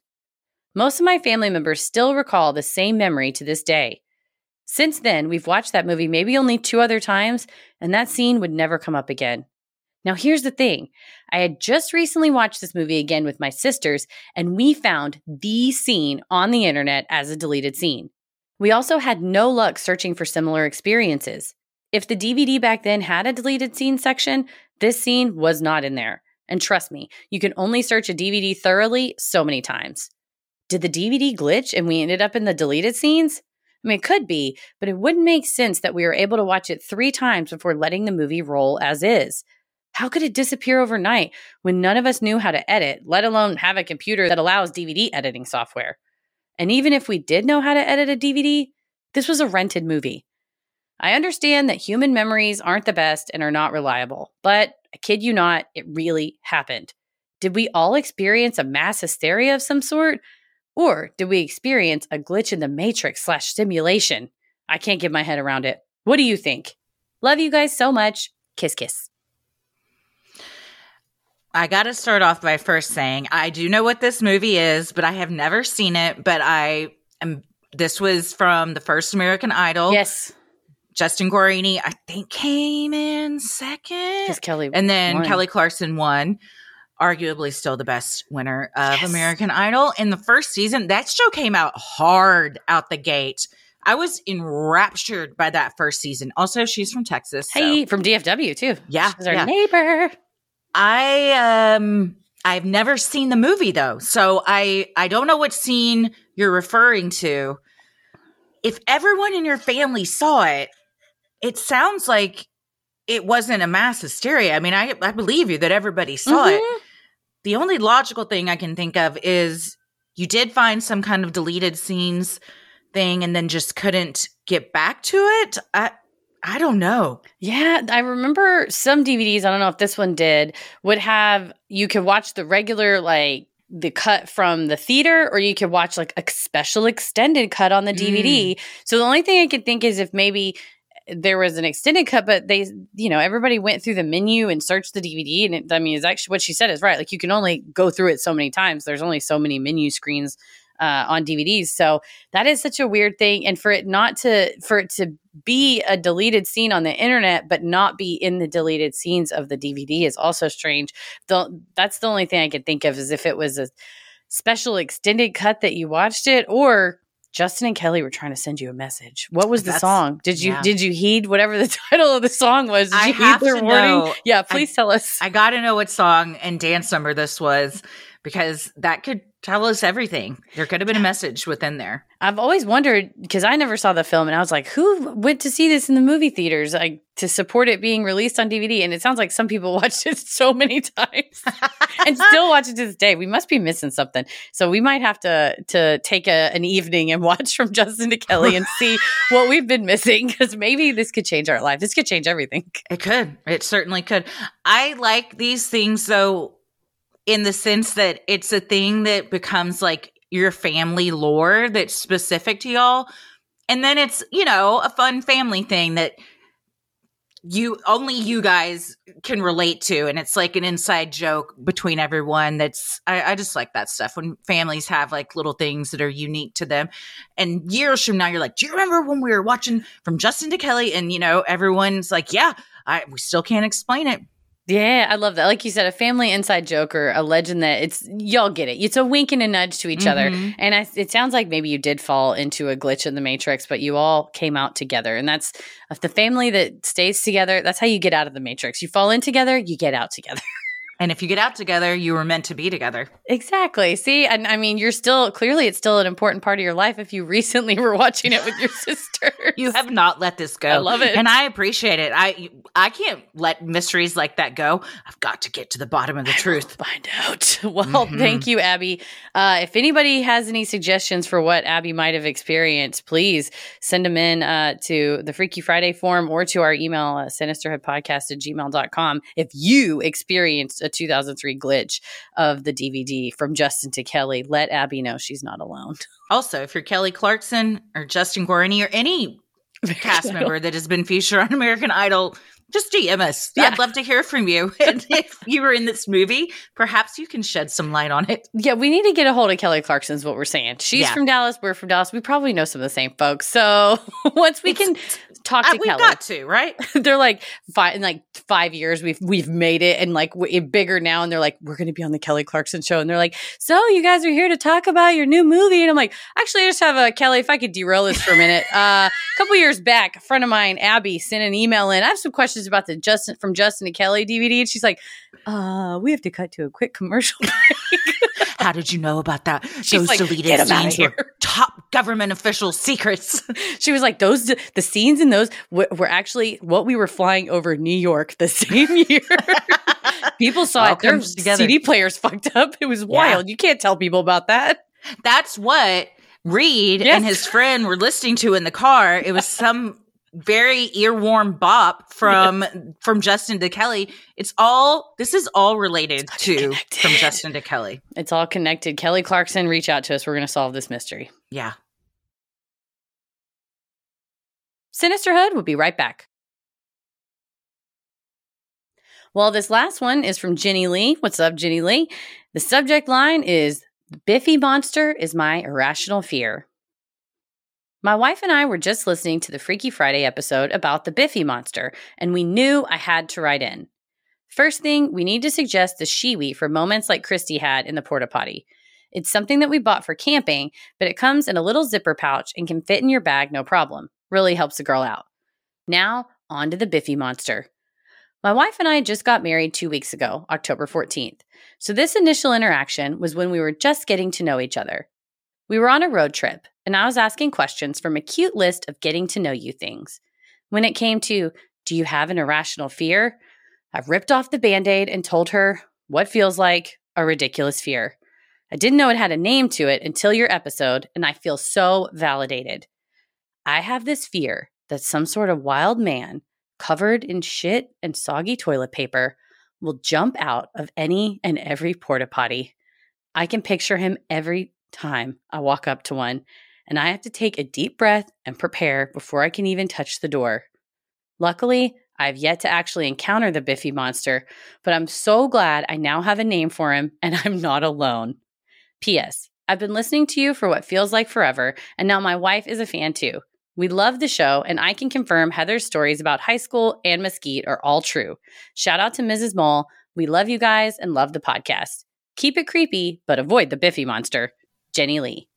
Most of my family members still recall the same memory to this day. Since then, we've watched that movie maybe only two other times, and that scene would never come up again. Now, here's the thing I had just recently watched this movie again with my sisters, and we found the scene on the internet as a deleted scene. We also had no luck searching for similar experiences. If the DVD back then had a deleted scene section, this scene was not in there. And trust me, you can only search a DVD thoroughly so many times. Did the DVD glitch and we ended up in the deleted scenes? I mean, it could be, but it wouldn't make sense that we were able to watch it three times before letting the movie roll as is. How could it disappear overnight when none of us knew how to edit, let alone have a computer that allows DVD editing software? And even if we did know how to edit a DVD, this was a rented movie. I understand that human memories aren't the best and are not reliable, but I kid you not, it really happened. Did we all experience a mass hysteria of some sort? Or did we experience a glitch in the matrix slash simulation? I can't get my head around it. What do you think? Love you guys so much. Kiss, kiss. I got to start off by first saying I do know what this movie is, but I have never seen it. But I am. This was from the first American Idol. Yes. Justin Guarini, I think, came in second. Because Kelly. And then won. Kelly Clarkson won. Arguably still the best winner of Yes. American Idol. In the first season, that show came out hard out the gate. I was enraptured by that first season. Also, she's from Texas. so- Hey, from DFW too. Yeah, She's our yeah. neighbor. I um I've never seen the movie though. So I I don't know what scene you're referring to. If everyone in your family saw it, it sounds like it wasn't a mass hysteria. I mean, I I believe you that everybody saw it. The only logical thing I can think of is you did find some kind of deleted scenes thing and then just couldn't get back to it. I I don't know. Yeah, I remember some DVDs, I don't know if this one did, would have you could watch the regular like the cut from the theater or you could watch like a special extended cut on the DVD. Mm. So the only thing I could think is if maybe there was an extended cut but they you know everybody went through the menu and searched the DVD and it, I mean is actually what she said is right like you can only go through it so many times there's only so many menu screens uh, on DVDs so that is such a weird thing and for it not to for it to be a deleted scene on the internet but not be in the deleted scenes of the DVD is also strange. The, that's the only thing I could think of is if it was a special extended cut that you watched it or Justin and Kelly were trying to send you a message. What was the That's- song? Did you yeah. did you heed whatever the title of the song was? Did I you heed have their to warning? know. Yeah, please tell us. I got to know what song and dance number this was because that could tell us everything. There could have been a message within there. I've always wondered because I never saw the film, and I was like, who went to see this in the movie theaters like to support it being released on DVD? And it sounds like some people watched it so many times and still watch it to this day. We must be missing something, so we might have to to take a, an evening and watch from Justin to Kelly and see what we've been missing because maybe this could change our life. This could change everything. It could. It certainly could. I like these things though in the sense that it's a thing that becomes like your family lore that's specific to y'all. And then it's, you know, a fun family thing that you only you guys can relate to. And it's like an inside joke between everyone that's I, I just like that stuff when families have like little things that are unique to them. And years from now you're like do you remember when we were watching from justin to kelly? And you know everyone's like yeah i we still can't explain it Yeah, I love that. Like you said, a family inside joke or a legend that it's y'all get it. It's a wink and a nudge to each other. Mhm. And I, it sounds like maybe you did fall into a glitch in the matrix, but you all came out together. And that's if the family that stays together. That's how you get out of the matrix. You fall in together, you get out together. and if you get out together you were meant to be together exactly. See, and I mean, you're still clearly it's still an important part of your life. If you recently were watching it with your sister, you have not let this go I love it. and i appreciate it i i can't let mysteries like that go i've got to get to the bottom of the truth find out. Well, Mhm. thank you, Abby. Uh, if anybody has any suggestions for what Abby might have experienced, please send them in uh, to the Freaky Friday forum or to our email, uh, sinisterhoodpodcast at gmail.com. If you experienced a 2003 glitch of the DVD from Justin to Kelly, let Abby know she's not alone. Also, if you're Kelly Clarkson or Justin Guarini or any cast member that has been featured on American Idol, just DM us. Yeah. I'd love to hear from you. And if you were in this movie, perhaps you can shed some light on it. Yeah, we need to get a hold of Kelly Clarkson, is what we're saying. She's Yeah. from Dallas. We're from Dallas. We probably know some of the same folks. So once we can talk Uh, we've Kelly, got to, right? they're like five in like five years we've we've made it and like we're bigger now and they're like we're going to be on the Kelly Clarkson show and they're like so you guys are here to talk about your new movie? And I'm like actually I just have a Kelly if I could derail this for a minute uh, a couple years back a friend of mine Abby sent an email in. I have some questions about the Justin from Justin to Kelly DVD and she's like uh we have to cut to a quick commercial How did you know about that? She's Those like, deleted "Get 'em outta scenes were here." top government official secrets. she was like those the scenes in those w- were actually what we were flying over New York the same year People saw All it. Their together. CD players fucked up. It was wild. You can't tell people about that. That's what Reed Yes. and his friend were listening to in the car. It was some very earworm bop from from Justin to Kelly. It's all this is all related to connected. from Justin to Kelly. It's all connected. Kelly Clarkson, reach out to us. We're going to solve this mystery. Yeah. Sinisterhood will be right back. Well, this last one is from Jenny Lee. What's up, Jenny Lee? The subject line is Biffy Monster is my irrational fear. My wife and I were just listening to the Freaky Friday episode about the Biffy monster, and we knew I had to write in. First thing, we need to suggest the Shewee for moments like Christy had in the porta potty. It's something that we bought for camping, but it comes in a little zipper pouch and can fit in your bag no problem. Really helps a girl out. Now, on to the Biffy monster. My wife and I just got married two weeks ago, October 14th. So, this initial interaction was when we were just getting to know each other. We were on a road trip, and I was asking questions from a cute list of getting to know you things. When it came to, do you have an irrational fear? I ripped off the band aid and told her what feels like a ridiculous fear. I didn't know it had a name to it until your episode, and I feel so validated. I have this fear that some sort of wild man covered in shit and soggy toilet paper will jump out of any and every porta potty. I can picture him every time I walk up to one, and I have to take a deep breath and prepare before I can even touch the door. Luckily, I've yet to actually encounter the Biffy monster, but I'm so glad I now have a name for him and I'm not alone. P.S. I've been listening to you for what feels like forever, and now my wife is a fan too. We love the show, and I can confirm Heather's stories about high school and Mesquite are all true. Shout out to Mrs. Mole. We love you guys and love the podcast. Keep it creepy, but avoid the Biffy monster. Jenny Lee.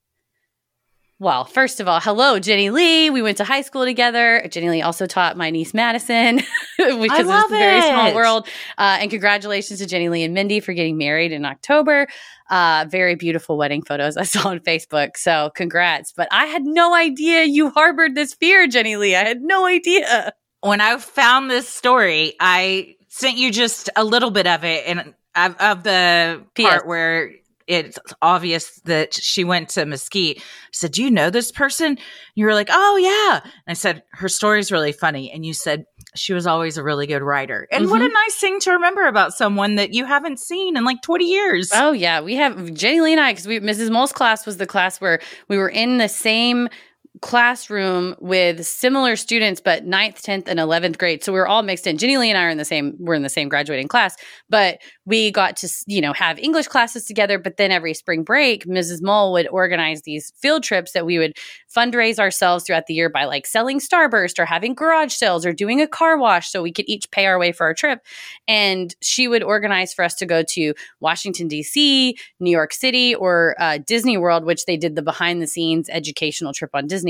Well, first of all, hello, Jenny Lee. We went to high school together. Jenny Lee also taught my niece Madison, which I is love a very small world. Uh, and congratulations to Jenny Lee and Mindy for getting married in October. Uh, very beautiful wedding photos I saw on Facebook. So congrats. But I had no idea you harbored this fear, Jenny Lee. I had no idea. When I found this story, I sent you just a little bit of it and of, of the PS. part where it's obvious that she went to Mesquite. I said, Do you know this person? You were like, Oh, yeah. And I said, Her story's really funny. And you said, She was always a really good writer. And what a Mm-hmm. nice thing to remember about someone that you haven't seen in like 20 years. Oh yeah, we have Jenny Lee and I because Mrs. Mole's class was the class where we were in the same classroom with similar students, but ninth, tenth, and eleventh grade. So we were all mixed in. Jenny Lee and I are in the same. We're in the same graduating class, but we got to you know have English classes together. But then every spring break, Mrs. Mole would organize these field trips that we would fundraise ourselves throughout the year by like selling Starburst or having garage sales or doing a car wash, so we could each pay our way for our trip. And she would organize for us to go to Washington D.C., New York City, or uh, Disney World, which they did the behind the scenes educational trip on Disney.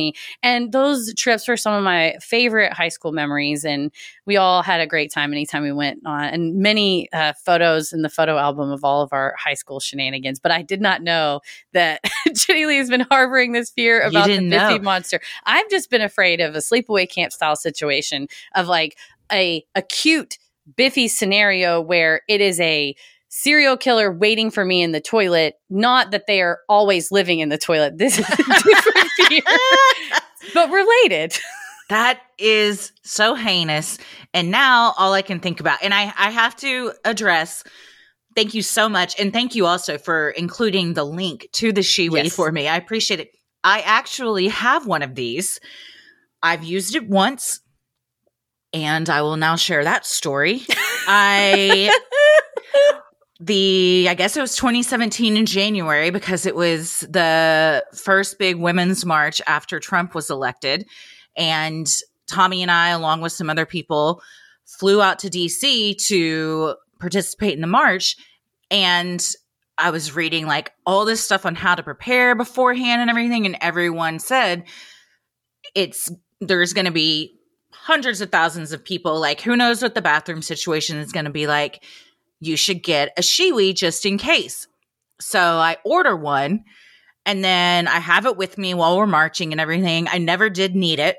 And those trips were some of my favorite high school memories. And we all had a great time anytime we went on, and many uh, photos in the photo album of all of our high school shenanigans. But I did not know that Jenny Lee has been harboring this fear about the Biffy know. monster. I've just been afraid of a sleepaway camp style situation of like a acute Biffy scenario where it is a serial killer waiting for me in the toilet. Not that they are always living in the toilet. This is a different fear, but related. That is so heinous. And now all I can think about, and I, I have to address, thank you so much. And thank you also for including the link to the Shewee Yes. for me. I appreciate it. I actually have one of these. I've used it once and I will now share that story. I the I guess it was 2017 in January because it was the first big women's march after Trump was elected and Tommy and I along with some other people flew out to DC to participate in the march and I was reading like all this stuff on how to prepare beforehand and everything and everyone said it's there's going to be hundreds of thousands of people. Like, who knows what the bathroom situation is going to be like? You should get a Shewee just in case. So I order one and then I have it with me while we're marching and everything. I never did need it.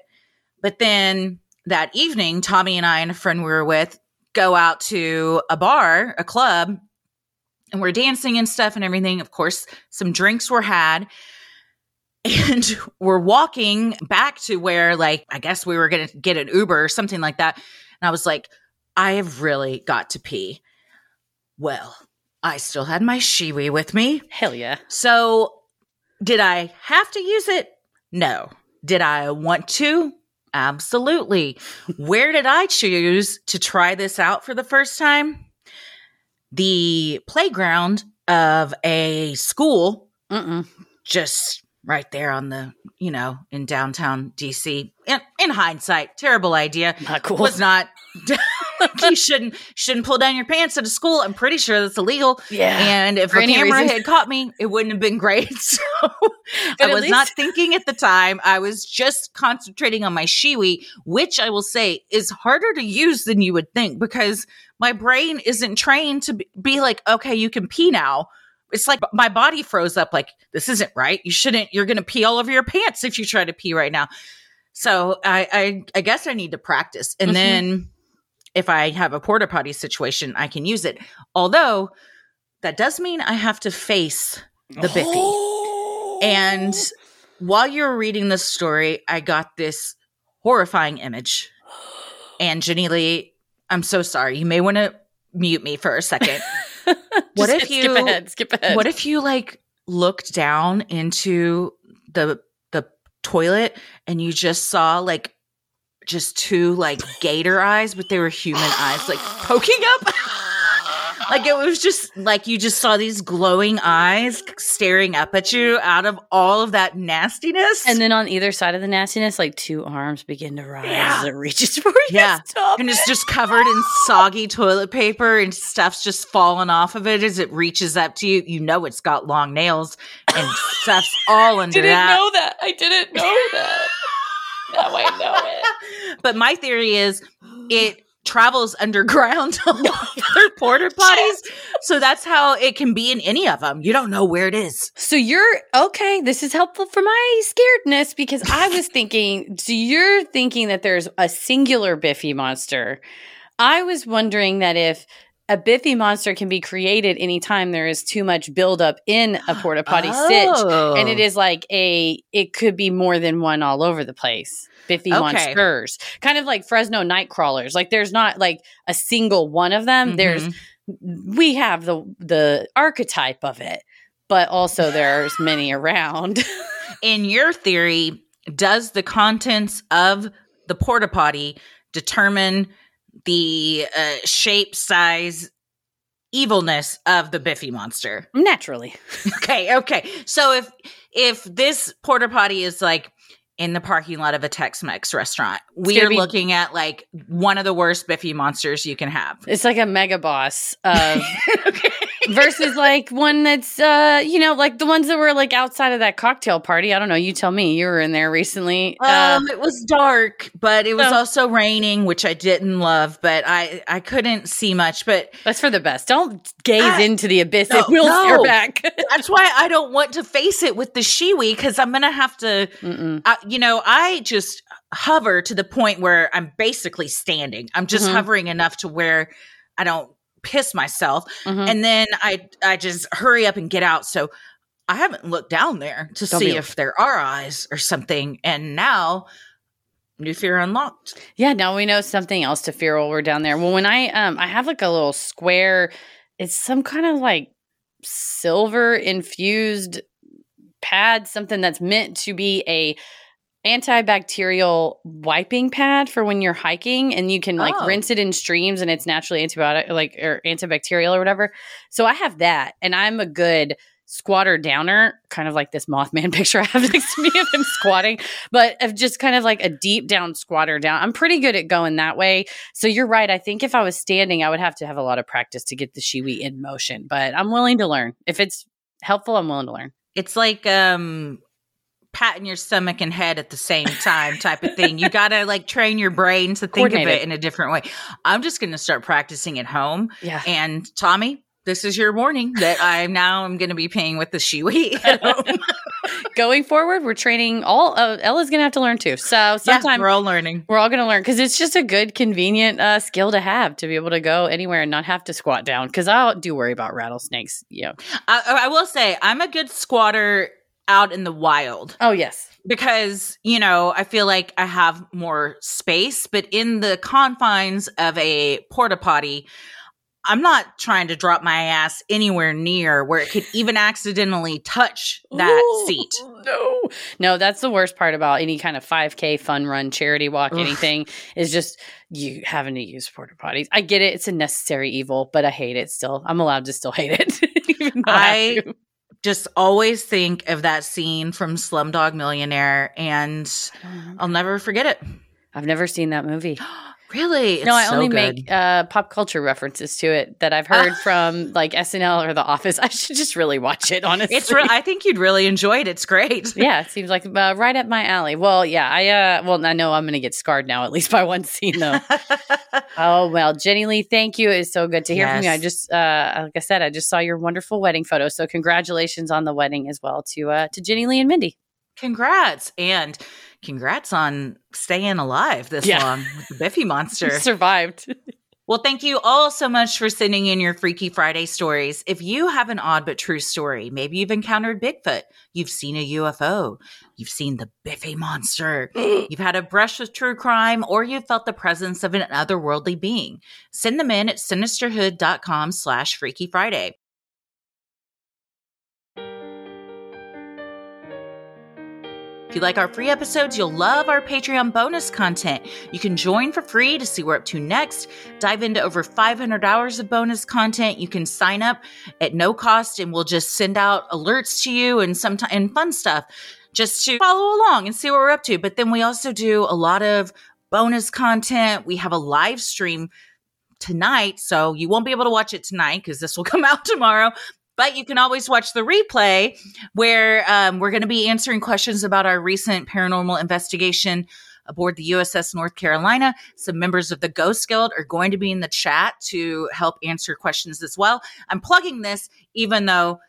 But then that evening, Tommy and I and a friend we were with go out to a bar, a club, and we're dancing and stuff and everything. Of course, some drinks were had and we're walking back to where like i guess we were gonna get an uber or something like that and i was like i have really got to pee well i still had my Shewee with me. Hell yeah. so did i have to use it? No. Did i want to? Absolutely. Where did i choose to try this out for the first time? The playground of a school Mm-mm. just right there on the you know in downtown dc in, in hindsight terrible idea. Not cool. was not you shouldn't shouldn't pull down your pants at a school. I'm pretty sure that's illegal. Yeah. and if For a camera reason. had caught me it wouldn't have been great. So i was not thinking at the time. I was just concentrating on my Shewee, which i will say is harder to use than you would think because my brain isn't trained to be- like okay you can pee now. It's like my body froze up like this isn't right. You shouldn't you're gonna pee all over your pants if you try to pee right now. So i i, I guess i need to practice. And Mhm. then if i have a porta potty situation i can use it. Although that does mean i have to face the biffy. Oh. And while you were reading this story i got this horrifying image. And jenny lee i'm so sorry. You may want to mute me for a second. What if skip you- ahead? Skip ahead. what if you like looked down into the the toilet and you just saw like just two like gator eyes, but they were human eyes, like poking up? like it was just like you just saw these glowing eyes staring up at you out of all of that nastiness. and then on either side of the nastiness, like two arms begin to rise Yeah. as it reaches for you. Yeah. Stop and it's just covered in soggy toilet paper and stuff's just falling off of it as it reaches up to you. You know it's got long nails and stuff's all under I didn't that. know that. I didn't know that. Now I know it. But my theory is it travels underground to other porta potties. So that's how it can be in any of them. You don't know where it is. So you're okay. This is helpful for my scaredness because I was thinking, so you're thinking that there's a singular Biffy monster. I was wondering that if a Biffy monster can be created anytime there is too much buildup in a porta potty stitch, and it Oh. like a, it could be more than one all over the place. Biffy Okay. monsters, kind of like Fresno night crawlers. Like there's not like a single one of them. There's Mhm. we have the the archetype of it but also there's many around in your theory, does the contents of the porta potty determine the uh, shape, size, evilness of the Biffy monster? naturally Okay, okay. So if if this porta potty is like in the parking lot of a Tex-Mex restaurant, we are be- looking at like one of the worst Biffy monsters you can have. it's like a mega boss of okay. Versus like one that's uh you know like the ones that were like outside of that cocktail party i don't know you tell me you were in there recently uh, Um, it was dark, but it was So- also raining, which I didn't love. But I I couldn't see much. But that's for the best don't gaze I- into the abyss No, it will no. stare back that's why I don't want to face it with the Shewee because I'm gonna have to. Uh, you know, I just hover to the point where I'm basically standing. I'm just Mhm. hovering enough to where I don't piss myself, Mhm. and then I I just hurry up and get out. So I haven't looked down there to Don't see if there are eyes or something. And now, new fear unlocked. Yeah, now we know something else to fear while we're down there. Well, when I um I have like a little square, it's some kind of like silver infused pad, something that's meant to be a antibacterial wiping pad for when you're hiking and you can like Oh. rinse it in streams and it's naturally antibiotic like or antibacterial or whatever. So I have that and I'm a good squatter downer, kind of like this Mothman picture I have next to me of him squatting, but of just kind of like a deep down squatter down. I'm pretty good at going that way. So you're right. I think if I was standing, I would have to have a lot of practice to get the Shewee in motion, but I'm willing to learn. If it's helpful, I'm willing to learn. It's like um patting your stomach and head at the same time type of thing. You got to like train your brain to think of it in a different way. I'm just going to start practicing at home. Yeah. And Tommy, this is your warning that I'm now I'm going to be paying with the Shewee at home. Going forward, we're training all uh, Ella's going to have to learn too. So yeah, we're all learning. we're all going to learn because it's just a good, convenient uh, skill to have to be able to go anywhere and not have to squat down. Because I do worry about rattlesnakes. Yeah. I, I will say I'm a good squatter out in the wild. Oh yes. because you know i feel like i have more space but in the confines of a porta potty i'm not trying to drop my ass anywhere near where it could even accidentally touch that Ooh, seat No, no, that's the worst part about any kind of 5K fun run, charity walk, Ugh. anything is just you having to use porta potties. I get it; it's a necessary evil, but I hate it still. I'm allowed to still hate it. even I, I-. just always think of that scene from slumdog millionaire and i'll never forget it I've never seen that movie. really it's no, I so only good. make uh, pop culture references to it that I've heard from like SNL or The Office. I should just really watch it. Honestly, it's re- i think you'd really enjoy it it's great yeah, it seems like uh, right up my alley. Well, yeah, I uh, well, I know I'm going to get scarred now, at least by one scene though. Oh well, Jenny Lee, thank you. It's so good to hear from you. I just, uh, like I said, I just saw your wonderful wedding photo. So congratulations on the wedding as well to uh, to Jenny Lee and Mindy. Congrats. And congrats on staying alive this Yeah. long with the Biffy monster. Survived. well, thank you all so much for sending in your Freaky Friday stories. If you have an odd but true story, maybe you've encountered Bigfoot, you've seen a UFO, you've seen the Biffy monster, you've had a brush with true crime, or you've felt the presence of an otherworldly being, send them in at sinisterhood.com slash Freaky Friday. If you like our free episodes, you'll love our Patreon bonus content. You can join for free to see we're up to next, dive into over 500 hours of bonus content. You can sign up at no cost and we'll just send out alerts to you and some and fun stuff just to follow along and see what we're up to. But then we also do a lot of bonus content. We have a live stream tonight, so you won't be able to watch it tonight because this will come out tomorrow. But you can always watch the replay where um, we're going to be answering questions about our recent paranormal investigation aboard the USS North Carolina. Some members of the Ghost Guild are going to be in the chat to help answer questions as well. I'm plugging this even though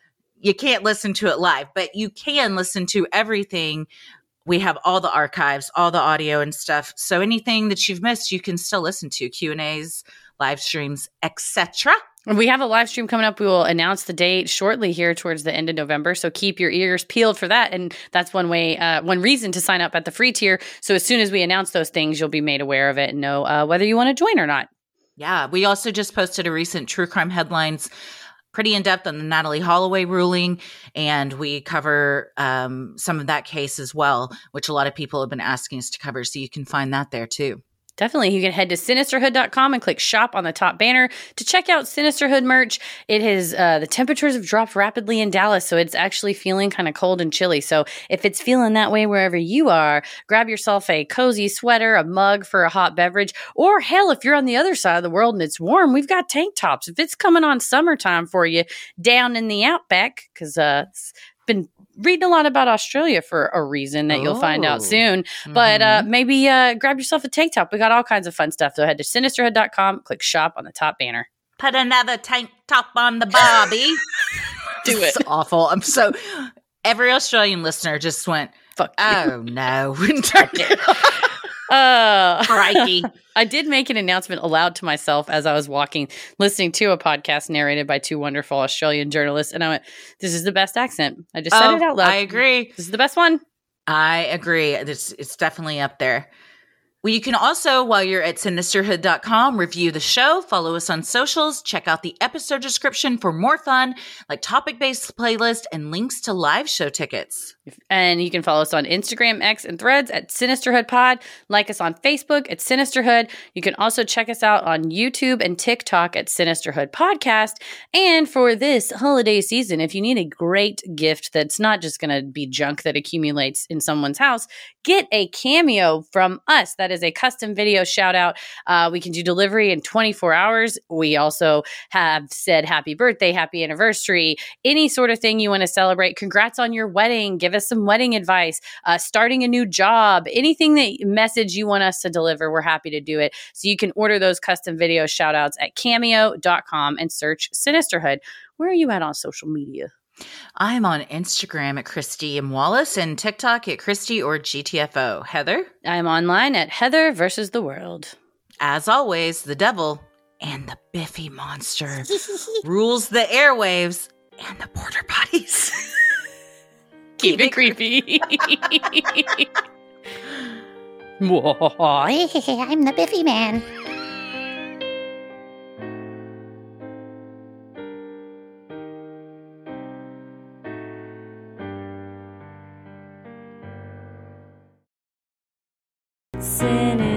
you can't listen to it live, but you can listen to everything. We have all the archives, all the audio and stuff. So anything that you've missed, you can still listen to Q and A's, live streams, etc. We have a live stream coming up. We will announce the date shortly here towards the end of November. So keep your ears peeled for that. And that's one way, uh, one reason to sign up at the free tier. So as soon as we announce those things, you'll be made aware of it and know uh, whether you want to join or not. Yeah, we also just posted a recent true crime headlines, pretty in depth on the Natalee Holloway ruling, and we cover um, some of that case as well, which a lot of people have been asking us to cover. So you can find that there too. Definitely. You can head to sinisterhood.com and click shop on the top banner to check out Sinisterhood merch. It has, uh, the temperatures have dropped rapidly in Dallas, so it's actually feeling kind of cold and chilly. So if it's feeling that way wherever you are, grab yourself a cozy sweater, a mug for a hot beverage, or hell, if you're on the other side of the world and it's warm, we've got tank tops. If it's coming on summertime for you down in the outback, because, uh, reading a lot about Australia for a reason that you'll find Oh. out soon. But uh, Mhm. maybe uh, grab yourself a tank top. We got all kinds of fun stuff. So head to sinisterhood.com, click shop on the top banner. put another tank top on the Bobby. Do it. It's awful. I'm so. Every Australian listener just went, Fuck you. "Oh no!" Turned it off. Uh, Crikey. I did make an announcement aloud to myself as I was walking, listening to a podcast narrated by two wonderful Australian journalists. And I went, This is the best accent. I just said Oh, it out loud. I agree. This is the best one. I agree. It's, it's definitely up there. Well, you can also, while you're at sinisterhood.com, review the show, follow us on socials, check out the episode description for more fun, like topic based playlist and links to live show tickets. And you can follow us on Instagram, X, and Threads at Sinisterhood Pod. Like us on Facebook at Sinisterhood. You can also check us out on YouTube and TikTok at Sinisterhood Podcast. And for this holiday season, if you need a great gift that's not just going to be junk that accumulates in someone's house, get a cameo from us. That is a custom video shout out. Uh, we can do delivery in 24 hours. We also have said happy birthday, happy anniversary, any sort of thing you want to celebrate. Congrats on your wedding. Give us some wedding advice, uh, starting a new job, anything that message you want us to deliver, we're happy to do it. So you can order those custom video shout outs at cameo.com and search Sinisterhood. Where are you at on social media? I'm on Instagram at Christy M. Wallace and TikTok at Christy or GTFO. Heather? I'm online at Heather versus the world. As always, the devil and the Biffy monster rules the airwaves and the border potties. Keep it creepy. I'm the Biffy Man. Sinister.